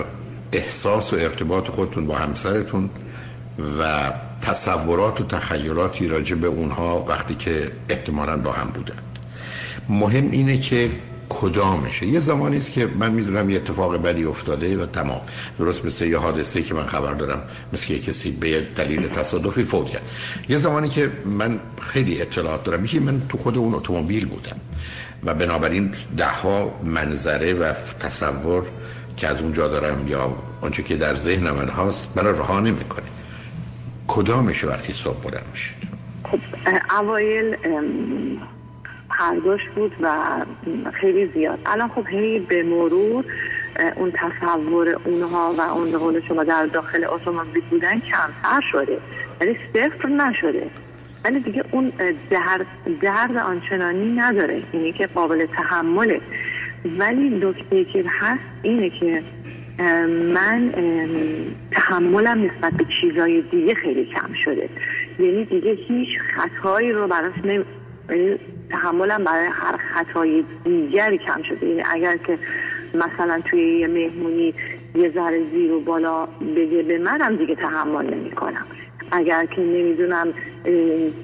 احساس و ارتباط خودتون با همسرتون و تصورات و تخیلاتی راجع به اونها وقتی که احتمالا با هم بودند. مهم اینه که کدامشه. یه زمانی است که من می‌دونم یه اتفاق بدی افتاده و تمام. درست مثل یه حادثه که من خبر دارم مثل که کسی به دلیل تصادفی فوت کرد. یه زمانی که من خیلی اطلاعات دارم. میشه من تو خود اون اتومبیل بودم و بنابراین ده ها منظره و تصور که از اونجا دارم یا آنچه که در ذهن من هست برای رها نمی‌کنه. کدامش وقتی صبح بلند میشید خب اوایل پرداش بود و خیلی زیاد. الان خب هی به مرور اون تصور اونها و اون قول شما در داخل اتومبیل بودن کمتر شده. ولی صفر نشده. ولی دیگه اون درد, درد آنچنانی نداره. اینی که قابل تحمله. ولی نکته که هست اینه که من تحملم نسبت به چیزای دیگه خیلی کم شده. یعنی دیگه هیچ خطایی رو براش نمی... تحملم برای هر خطای دیگری کم شده. یعنی اگر که مثلا توی یه مهمونی یه ذره زیر و بالا بگه به منم دیگه تحمل نمی کنم اگر که نمی‌دونم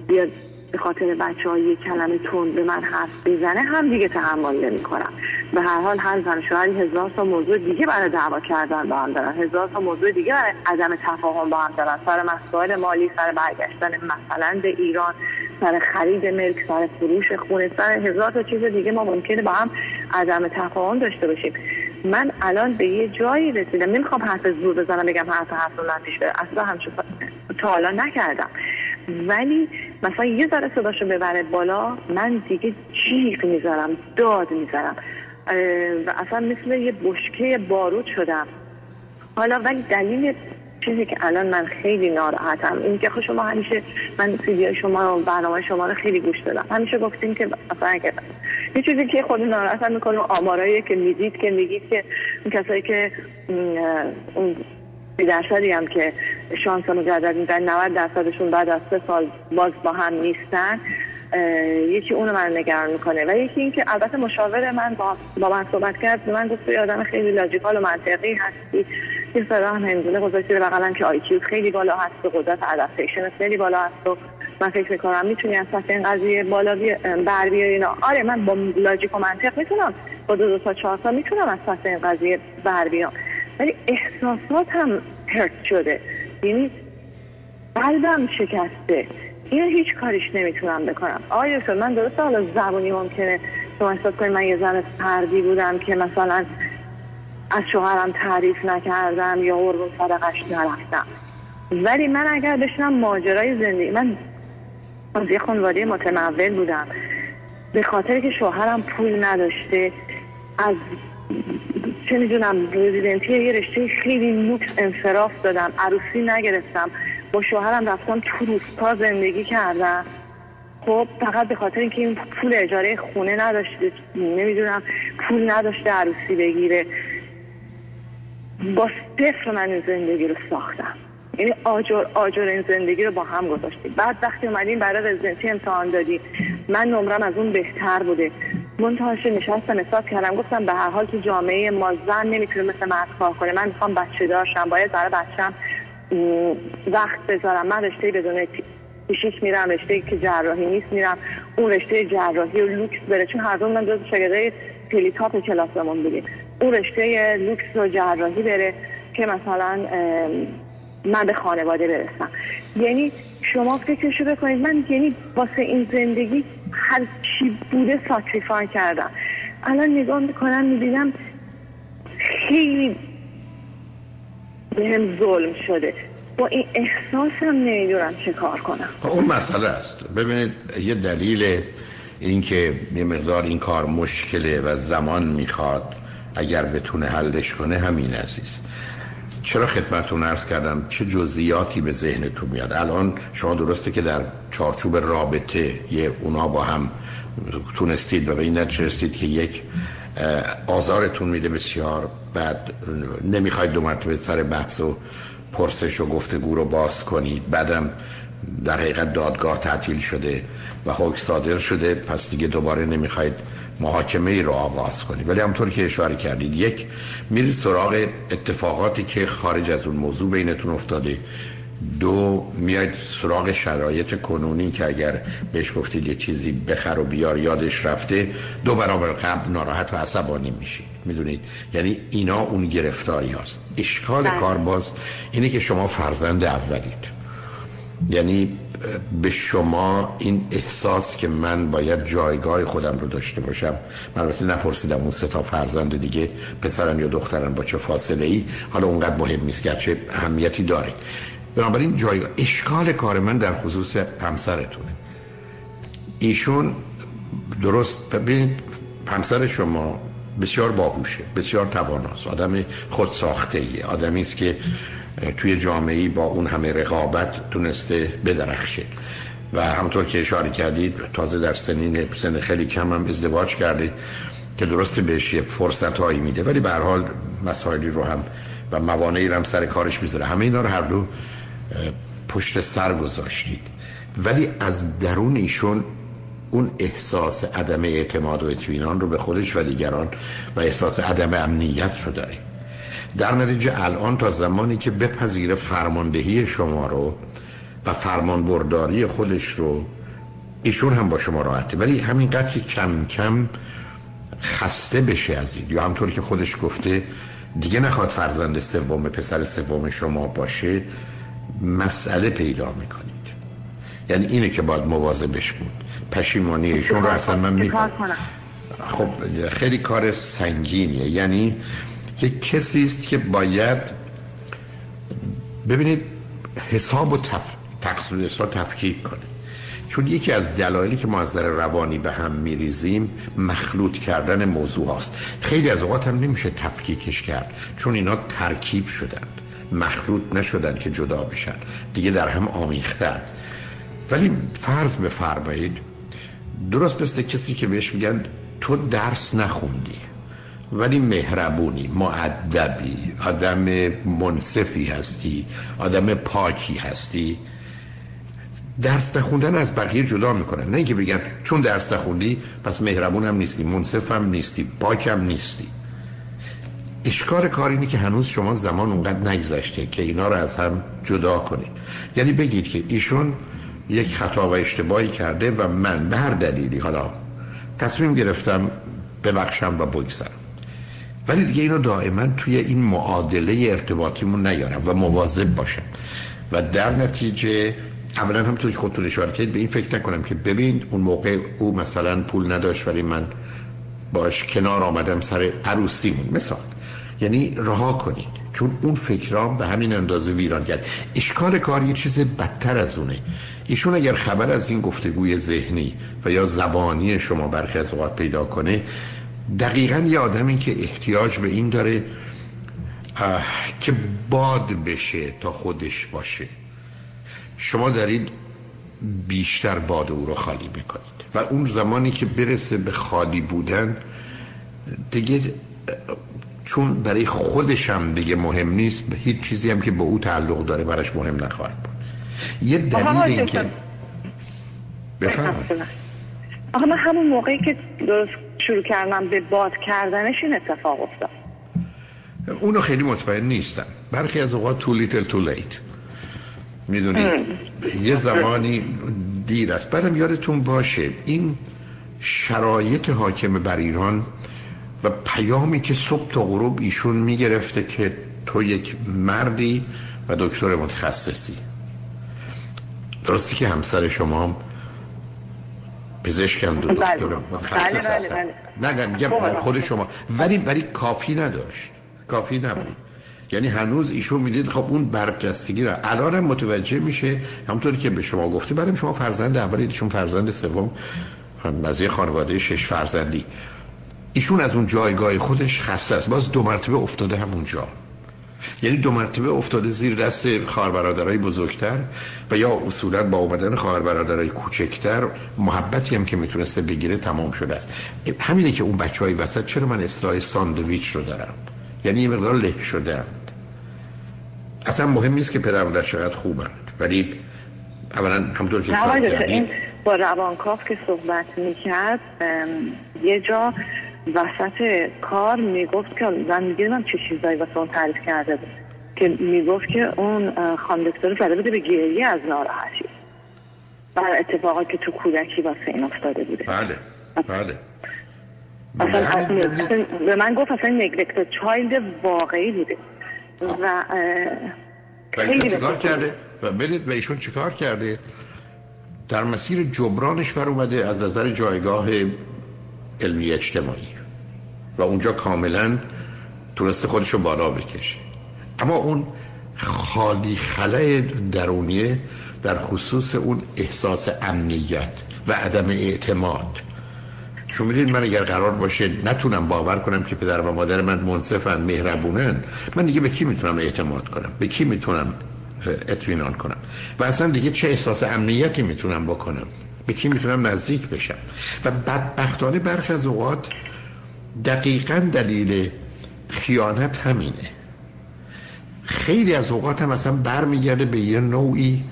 بیاد به خاطر بچه های یه کلمه تون به من حرف بزنه هم دیگه تحمل نمی کنم به هر حال هر زن شوهری هزار تا موضوع دیگه برای دعوا کردن با هم دارن. هزار تا موضوع دیگه برای عدم تفاهم با هم دارن. سر مسائل مالی سر برگشتن مثلا به ایران سر خرید ملک سر فروش خونه سر هزار تا چیز دیگه ما ممکنه با هم عدم تفاهم داشته باشیم. من الان به یه جایی رسیدم. نمی‌خوام حرف زور بزنم بگم حرف حرف من پیش بره. اصلا همچون تا حالا نکردم. ولی مثلا یه ذره صداشو ببره بالا من دیگه جیغ می‌ذارم داد می‌ذارم. و اصلا مثل یه بشکه بارود شدم. حالا ولی دلیل چیزی که الان من خیلی ناراحتم این که خب شما همیشه من سیدی شما و برنامه شما رو خیلی گوش دادم. همیشه گفتیم که اصلا یه چیزی که خود ناراحتم می‌کنه آمارایی که می‌دید که میگید که اون کسایی که اون درصدی هم که شانس مجدد میدن 90 درصدشون بعد از سه سال باز با هم نیستن. یکی اونو من نگران می‌کنه. و یکی اینکه البته مشاور من با, با من صحبت کرد. من گفت توی آدم خیلی لاجیکال و منطقی هستی. صدا هم هندونه گذاشتی بغلم که آیکیو خیلی بالا هست و قدرت ادپتیشن خیلی بالا هست و من فکر می‌کنم می‌تونی از سطح این قضیه بالا بر بیاری اینا. آره من با لاجیک و منطق می‌تونم. با دو دو تا چهار تا می‌تونم از سطح این قضیه بر بیام. ولی احساسات هم هرت شده. یعنی قلبم شکسته. اینو هیچ کاریش نمی‌تونم بکنم. آیا من درست حالا زبونی ممکنه شما احساس کنید من یه زن فردی بودم که مثلا از شوهرم تعریف نکردم یا قربون صدقش نرفتم. ولی من اگر بشنم ماجرای زندگی من از یه خانواده متمول بودم. به خاطر که شوهرم پول نداشته از چه می‌دونم رزیدنتی یه رشته خیلی لوکس انصراف دادم عروسی نگرفتم. با شوهرم رفتم تو روستا زندگی کردم. خب فقط به خاطر اینکه این پول اجاره خونه نداشته نمی‌دونم پول نداشته عروسی بگیره. با صفر من این زندگی رو ساختم. یعنی آجر آجر این زندگی رو با هم گذاشتیم. بعد وقتی اومدیم برای رزیدنسی امتحان دادیم. من نمرم از اون بهتر بوده. منتهاش نشستم احساس کردم گفتم به هر حال تو جامعه ما زن نمی‌تونه مثل مرد کار کنه. من می‌خوام بچه داشتم باید برای بچم وقت بذارم. من رشته بدون پیشیش میرم رشته که جراحی نیست میرم. اون رشته جراحی و لوکس بره چون هر دومون جز شاگردهای خیلی top کلاسمون بودیم. اون رشته لوکس و جراحی بره که مثلا من به خانواده برسم. یعنی شما فکرشو بکنید من یعنی واسه این زندگی هر چی بوده sacrifice کردم. الان نگاه می‌کنم می‌بینم خیلی بهم ظلم شده. با این احساسم نمی‌دونم چه کار کنم. اون مسئله است. ببینید یه دلیل اینکه یه مقدار این کار مشکله و زمان می‌خواد اگر بتونه حلش کنه همین عزیز. چرا خدمتتون ارز کردم؟ چه جزئیاتی به ذهنتون میاد؟ الان شما درسته که در چارچوب رابطه یه اونا با هم تونستید و به این نتیجه رسید که یک آزارتون میده بسیار بعد نمی‌خواید دو مرتبه سر بحث و پرسش و گفتگو رو باز کنید. بعدم در حقیقت دادگاه تعطیل شده و حکم صادر شده. پس دیگه دوباره نمی‌خواید محاکمه ای رو آغاز کنید. ولی همطور که اشاره کردید یک میرید سراغ اتفاقاتی که خارج از اون موضوع بینتون افتاده. دو میاید سراغ شرایط کنونی که اگر بهش گفتید یه چیزی بخر و بیار یادش رفته دو برابر قبل ناراحت و عصبانی میشید. می‌دونید؟ یعنی اینا اون گرفتاری هست اشکال بله. کار باز اینه که شما فرزند اولید. یعنی به شما این احساس که من باید جایگاه خودم رو داشته باشم. من البته نپرسیدم اون سه تا فرزند دیگه پسرن یا دخترن با چه فاصله ای حالا اونقدر مهم نیست گرچه اهمیتی داره. بنابراین جایگاه اشکال کار من در خصوص همسرتونه. ایشون درست ببینید همسر شما بسیار باهوشه بسیار تواناست آدم خود ساخته ایه آدمی است که توی جامعه با اون همه رقابت تونسته بدرخشه. و همطور که اشاره کردید تازه در سنین سن خیلی کم هم ازدواج کرده که درست بهش یه فرصت هایی میده. ولی به حال مسائلی رو هم و موانعی رو هم سر کارش می‌ذاره. همه اینا رو هر دو پشت سر گذاشتید. ولی از درون ایشون اون احساس عدم اعتماد و اطمینان رو به خودش و دیگران و احساس عدم امنیت رو داره در نتیجه الان تا زمانی که بپذیره فرماندهی شما رو و فرمان برداری خودش رو ایشون هم با شما راحته. ولی همینقدر که کم کم خسته بشه از این. یا همطور که خودش گفته دیگه نخواد فرزند سوم پسر سوم شما باشه مسئله پیدا می‌کنید. یعنی اینه که باید مواظبش بود پشیمانی ایشون رو اصلا من می‌کنم. خب خیلی کار سنگینیه. یعنی یک کسی است که باید ببینید حساب و تف... تقصیر تفکیک کنه. چون یکی از دلایلی که ما از در روانی به هم میریزیم مخلوط کردن موضوع هاست. خیلی از اوقات هم نمیشه تفکیکش کرد چون اینا ترکیب شدن مخلوط نشدن که جدا بشن دیگه در هم آمیختن ولی فرض بفرمایید درست مثل کسی که بهش میگن تو درس نخوندی. ولی مهربونی معدبی آدم منصفی هستی آدم پاکی هستی. درس نخوندن از بقیه جدا می‌کنن نه اینکه بگن چون درس نخوندی پس مهربون هم نیستی منصف هم نیستی پاک هم نیستی. اشکال کار اینه که هنوز شما زمان اونقدر نگذشته که اینا رو از هم جدا کنید یعنی بگید که ایشون یک خطا و اشتباهی کرده و من به هر دلیلی حالا تصمیم گرفتم ببخشم و بگذرم. ولی دیگه اینو دائما توی این معادله ارتباطیمون نیارم و مواظب باشم. و در نتیجه اولا هم توی خودتون اشاره کردید به این فکر نکنم که ببین اون موقع او مثلا پول نداشت ولی من باش کنار آمدم سر عروسیمون. مثال. یعنی رها کنید. چون اون فکرام به همین اندازه ویران کرد. اشکال کار یه چیز بدتر از اونه. ایشون اگر خبر از این گفتگوی ذهنی و یا زبانی شما برخی از اوقات پیدا کنه دقیقا یه آدمی که احتیاج به این داره که باد بشه تا خودش باشه. شما دارید بیشتر باد او رو خالی می‌کنید. و اون زمانی که برسه به خالی بودن دیگه چون برای خودش هم دیگه مهم نیست به هیچ چیزی هم که به او تعلق داره براش مهم نخواهد بود. یه دلیل این که بفرمایید. آخه من همون موقعی که درست شروع کردم به باد کردنش این اتفاق افتاد. اونو خیلی مطمئن نیستم. برخی از اوقات تو لیتل تو لیت. می‌دونید یه زمانی دیر است. بعدم یادتون باشه این شرایط حاکم بر ایران و پیامی که صبح تا غروب ایشون می‌گرفته که تو یک مردی و دکتر متخصصی. درستی که همسر شما پزشکم دو دکتر بله. متخصص بله، هستن بله، نه نه میگم خب، خود شما. ولی ولی کافی نداشت. کافی نبود. یعنی هنوز ایشون می‌دید خب اون برجستگی الان هم متوجه میشه. همونطوری که به شما گفته بعدم شما فرزند اولی ایشون فرزند سوم. از یه خانواده شش فرزندی. ایشون از اون جایگاه خودش خسته است. باز دو مرتبه افتاده همونجا. یعنی دو مرتبه افتاده زیر دست خواهر برادرای بزرگتر و یا اصولا با اومدن خواهر برادرای کوچکتر محبتی هم که می‌تونسته بگیره تمام شده است. همینه که اون بچه های وسط چرا من اصلاح ساندویچ رو دارم؟ یعنی یه مقدار له شده اصلا مهم نیست که پدر مادر چقدر خوبند ولی اولا همطور که با روانکاو که صحبت می‌کرد یه جا وسط کار می‌گفت که من می‌گیرم چه چیزایی واسه اون تعریف کرده بود. که می‌گفت که اون خانم دکتر زده بوده به گریه از ناراحتی. بر اتفاقات که تو کودکی واسه این افتاده بوده. بله بله. اصلا به من گفت اصلا نگلکت چایلد واقعی بوده. و ایشون چیکار کرده؟ و برید و ایشون چیکار کرده؟ در مسیر جبرانش بر اومده از نظر جایگاه علمی اجتماعی. و اونجا کاملا تونسته خودش رو بالا بکشه. اما اون خالی خلای درونیه در خصوص اون احساس امنیت و عدم اعتماد. چون می‌دونید من اگر قرار باشه نتونم باور کنم که پدر و مادر من منصفن مهربونن من دیگه به کی می‌تونم اعتماد کنم؟ به کی می‌تونم اطمینان کنم؟ و اصلا دیگه چه احساس امنیتی می‌تونم بکنم؟ به کی می‌تونم نزدیک بشم. و بدبختانه برخی از اوقات دقیقا دلیل خیانت همینه. خیلی از اوقات هم اصلا برمیگرده به یه نوعی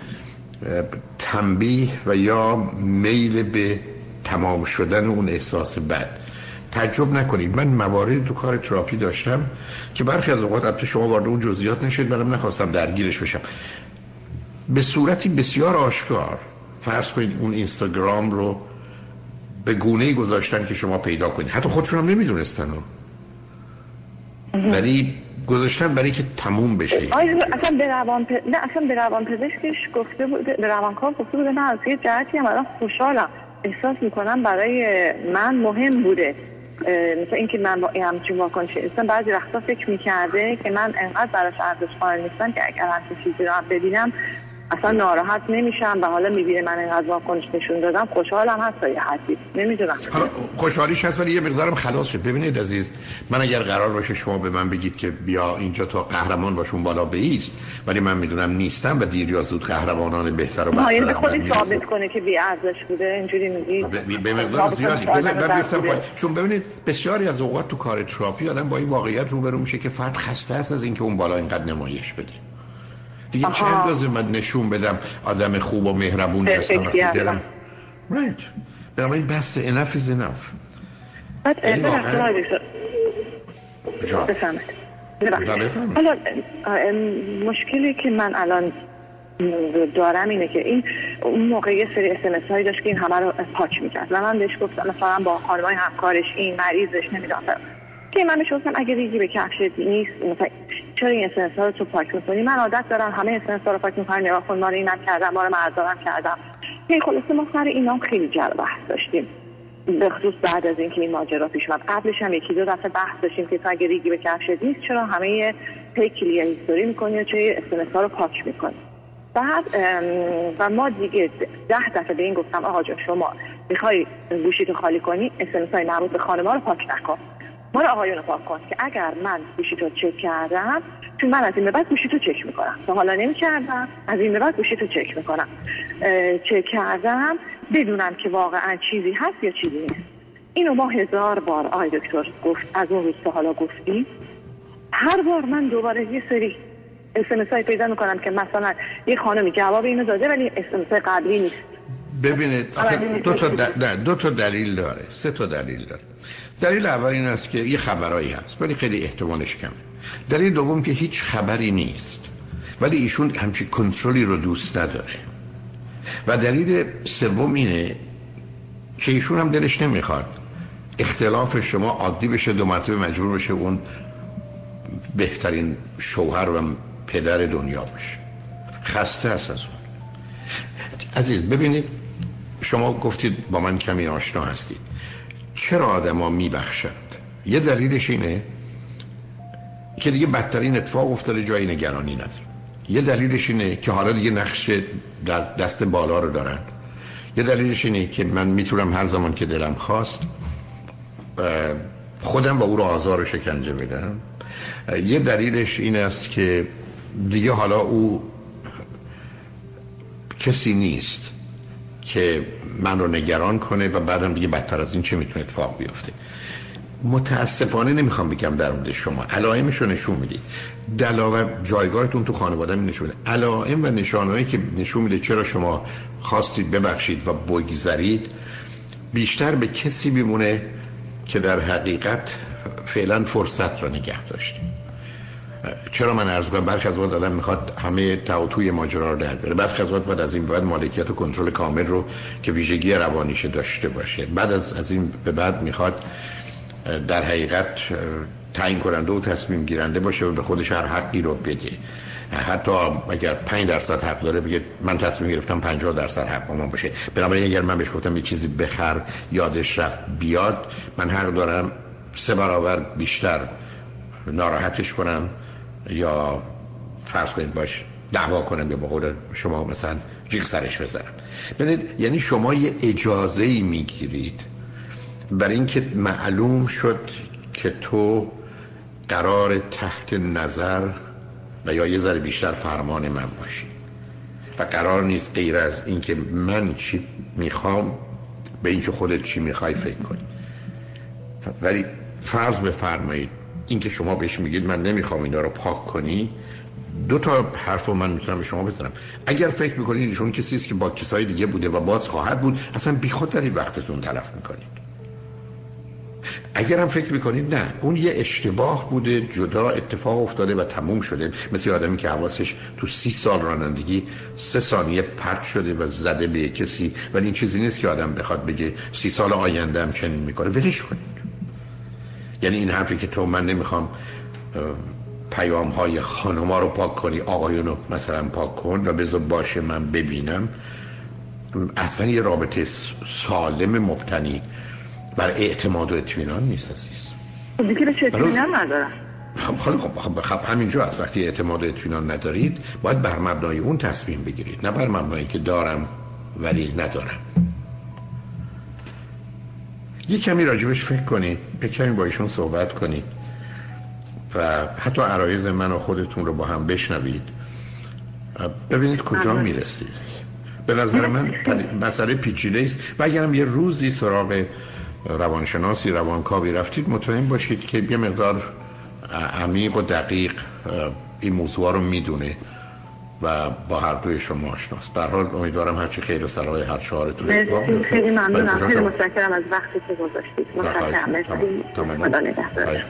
تنبیه و یا میل به تمام شدن اون احساس بد. تعجب نکنید. من موارد تو کار تراپی داشتم که برخی از اوقات البته شما وارد اون جزئیات نشید برام نخواستم درگیرش بشم. به صورتی بسیار آشکار فرض کنید اون اینستاگرام رو به گونه گذاشتن که شما پیدا کنید. حتی خودشون هم نمی‌دونستن. ولی گذاشتن برای که تموم بشه. اصلا به روان پ... نه اصلا به روان پزشکش گفته بود به روانکاو گفته بود نه از یه جهتی هم الان خوشحالم. احساس می‌کنم برای من مهم بوده. مثل اینکه من با این همچین واکنش اصلا بعضی وقتا فکر می‌کرده که من انقدر براش ارزش قائل نیستم که اگر همچین چیزی رو ببینم اصلا ناراحت نمیشم و حالا می‌بینه من اینقدر واکنش نشون دادم. خوشحالم هست یه حدی نمی‌دونم. حالا خوشحالیش هست ولی یه مقدارم خلاص شد. ببینید عزیز من اگر قرار باشه شما به من بگید که بیا اینجا تا قهرمان باشون بالا بیست ولی من می‌دونم نیستم و دیر یا زود قهرمانان بهتر و بهتر به خودی ثابت کنه که بی ارزش بوده؟ اینجوری میگی؟ به مقدار زیادی. چون ببینید بسیاری از اوقات تو کار تراپی آدم با این واقعیت روبرو میشه که فرد خسته است از اینکه اون بالا اینقدر نمایش بده. دیگه چه اندازه من نشون بدم آدم خوب و مهربون هستم وقتی دلم رایت برام این بس enough is enough. حالا مشکلی که من الان دارم اینه که این اون موقع یه سری اسمس هایی داشت که این همه رو پاک می‌کرد. و من بهش گفتم مثلا با خانمای همکارش این مریضش نمی‌دونم. که من گفتم اگه ریگی به کفشت نیست مثلا چرا این اسنس ها رو تو پاک می‌کنی؟ من عادت دارم همه اسنس ها رو پاک می‌کنم نگاه کن ما رو اینم کردم ما رو مردارم کردم. این خلاصه ما سر اینام خیلی جر بحث داشتیم. به خصوص بعد از اینکه این ماجرا پیش اومد. قبلش هم یکی دو دفعه بحث داشتیم که تو اگه ریگی به کفشت نیست چرا همه پی کلیه هیستوری می‌کنی و چرا اسنس ها رو پاک می‌کنی؟ بعد و ما دیگه ده دفعه به این گفتم آقا شما می‌خوای گوشیتو خالی کنی اسنس های مربوط به خانم رو پاک نکن. ما رو آقایون پاک که اگر من گوشی تو چک کردم چون من از این به بعد گوشی تو چک می‌کنم. تا حالا نمی کردم از این به بعد گوشی تو چک می‌کنم. چک کردم بدونم که واقعا چیزی هست یا چیزی نیست. اینو ما هزار بار آقای دکتر گفت از اون روز حالا گفتی هر بار من دوباره یه سری اسمس های پیدا می‌کنم که مثلا یه خانمی جواب اینو داده ولی اسمس قبلی نیست. ببینید دو تا, دو تا دلیل داره سه تا دلیل داره. دلیل اول این است که یه خبرایی هست ولی خیلی احتمالش کمه. دلیل دوم که هیچ خبری نیست ولی ایشون همچی کنترلی رو دوست نداره. و دلیل سوم اینه که ایشون هم دلش نمی‌خواد اختلاف شما عادی بشه دو مرتبه مجبور بشه اون بهترین شوهر و پدر دنیا بشه خسته است از اون. عزیز ببینید شما گفتید با من کمی آشنا هستید. چرا آدما میبخشند؟ یه دلیلش اینه که دیگه بدترین اتفاق افتاده جایی نگرانی نداره. یه دلیلش اینه که حالا دیگه نقش در دست بالا رو دارن. یه دلیلش اینه که من می‌تونم هر زمان که دلم خواست خودم با او رو آزار و شکنجه بدم. یه دلیلش این است که دیگه حالا او کسی نیست. که من رو نگران کنه و بعدم دیگه بدتر از این چه می‌تونه اتفاق بیفته. متاسفانه نمی‌خوام بگم در مورد شما. علائمش رو نشون می‌دید. دلاور جایگاهتون تو خانواده می نشون علائم و نشانهایی که نشون میده چرا شما خواستید ببخشید و بگذرید بیشتر به کسی میمونه که در حقیقت فعلا فرصت را نگه داشتید چرا من ارز کنم برخی از وقت آدم می‌خواد همه توی ماجرا رو در بره برخی از وقت بعد از این بعد مالکیت و کنترل کامل رو که ویژگی روانیش داشته باشه. بعد از, از این به بعد می‌خواد در حقیقت تعیین کننده و تصمیم گیرنده باشه و به خودش هر حقی رو بده. حتی اگر 5 درصد حق داره بگه من تصمیم گرفتم 50 درصد حق من باشه. بنابراین اگر من بهش گفتم یه چیزی بخر یادش رفت بیاد من حق دارم سه برابر بیشتر ناراحتش کنم. یا فرض کنید باش دعوا کنم یا به قول شما مثلا جیغ سرش بزنم. ببینید یعنی شما یه اجازه ای می‌گیرید برای اینکه معلوم شد که تو قرار تحت نظر و یا یه ذره بیشتر فرمان من باشی. و قرار نیست غیر از اینکه من چی می‌خوام به اینکه خودت چی می‌خوای فکر کنی. ولی فرض بفرمایید اینکه شما بهش میگید من نمی‌خوام اینا رو پاک کنی دو تا حرف من می‌تونم به شما بزنم. اگر فکر می‌کنید ایشون کسی است که با کسای دیگه بوده و باز خواهد بود اصلا بیخود دارید وقتتون تلف می‌کنید. اگر هم فکر می‌کنید نه اون یه اشتباه بوده جدا اتفاق افتاده و تموم شده. مثل آدمی که حواسش تو سی سال رانندگی سه ثانیه پرت شده و زده به کسی ولی این چیزی نیست که آدم بخواد بگه سی سال آینده هم چنین می‌کنه. ولش کنید. یعنی این حرفی که تو من نمی‌خوام پیام های خانوما رو پاک کنی آقایون رو مثلا پاک کن و بذار باشه من ببینم. اصلا یه رابطه سالم مبتنی بر اعتماد و اطمینان نیست عزیز. خب دیگه به اطمینان ندارم. خب خب خب, خب همینجا از وقتی اعتماد و اطمینان ندارید باید بر مبنای اون تصمیم بگیرید نه بر مبنایی که دارم ولی ندارم. یه کمی راجبش فکر کنید به کمی با ایشون صحبت کنید و حتی عرایز من و خودتون رو با هم بشنوید. ببینید کجا می‌رسید. به نظر من مسئله پیچیده است. و اگرم یه روزی سراغ روانشناسی روانکاوی رفتید مطمئن باشید که یه مقدار عمیق و دقیق این موضوع رو می‌دونه. و با هر دوی شما آشناست. در حال امیدوارم هرچی خیر و صلاح هر شعارتون اتفاق خیلی ممنونم. خیلی متشکرم از وقتی که گذاشتید. متشکرم. خدا نگهدار.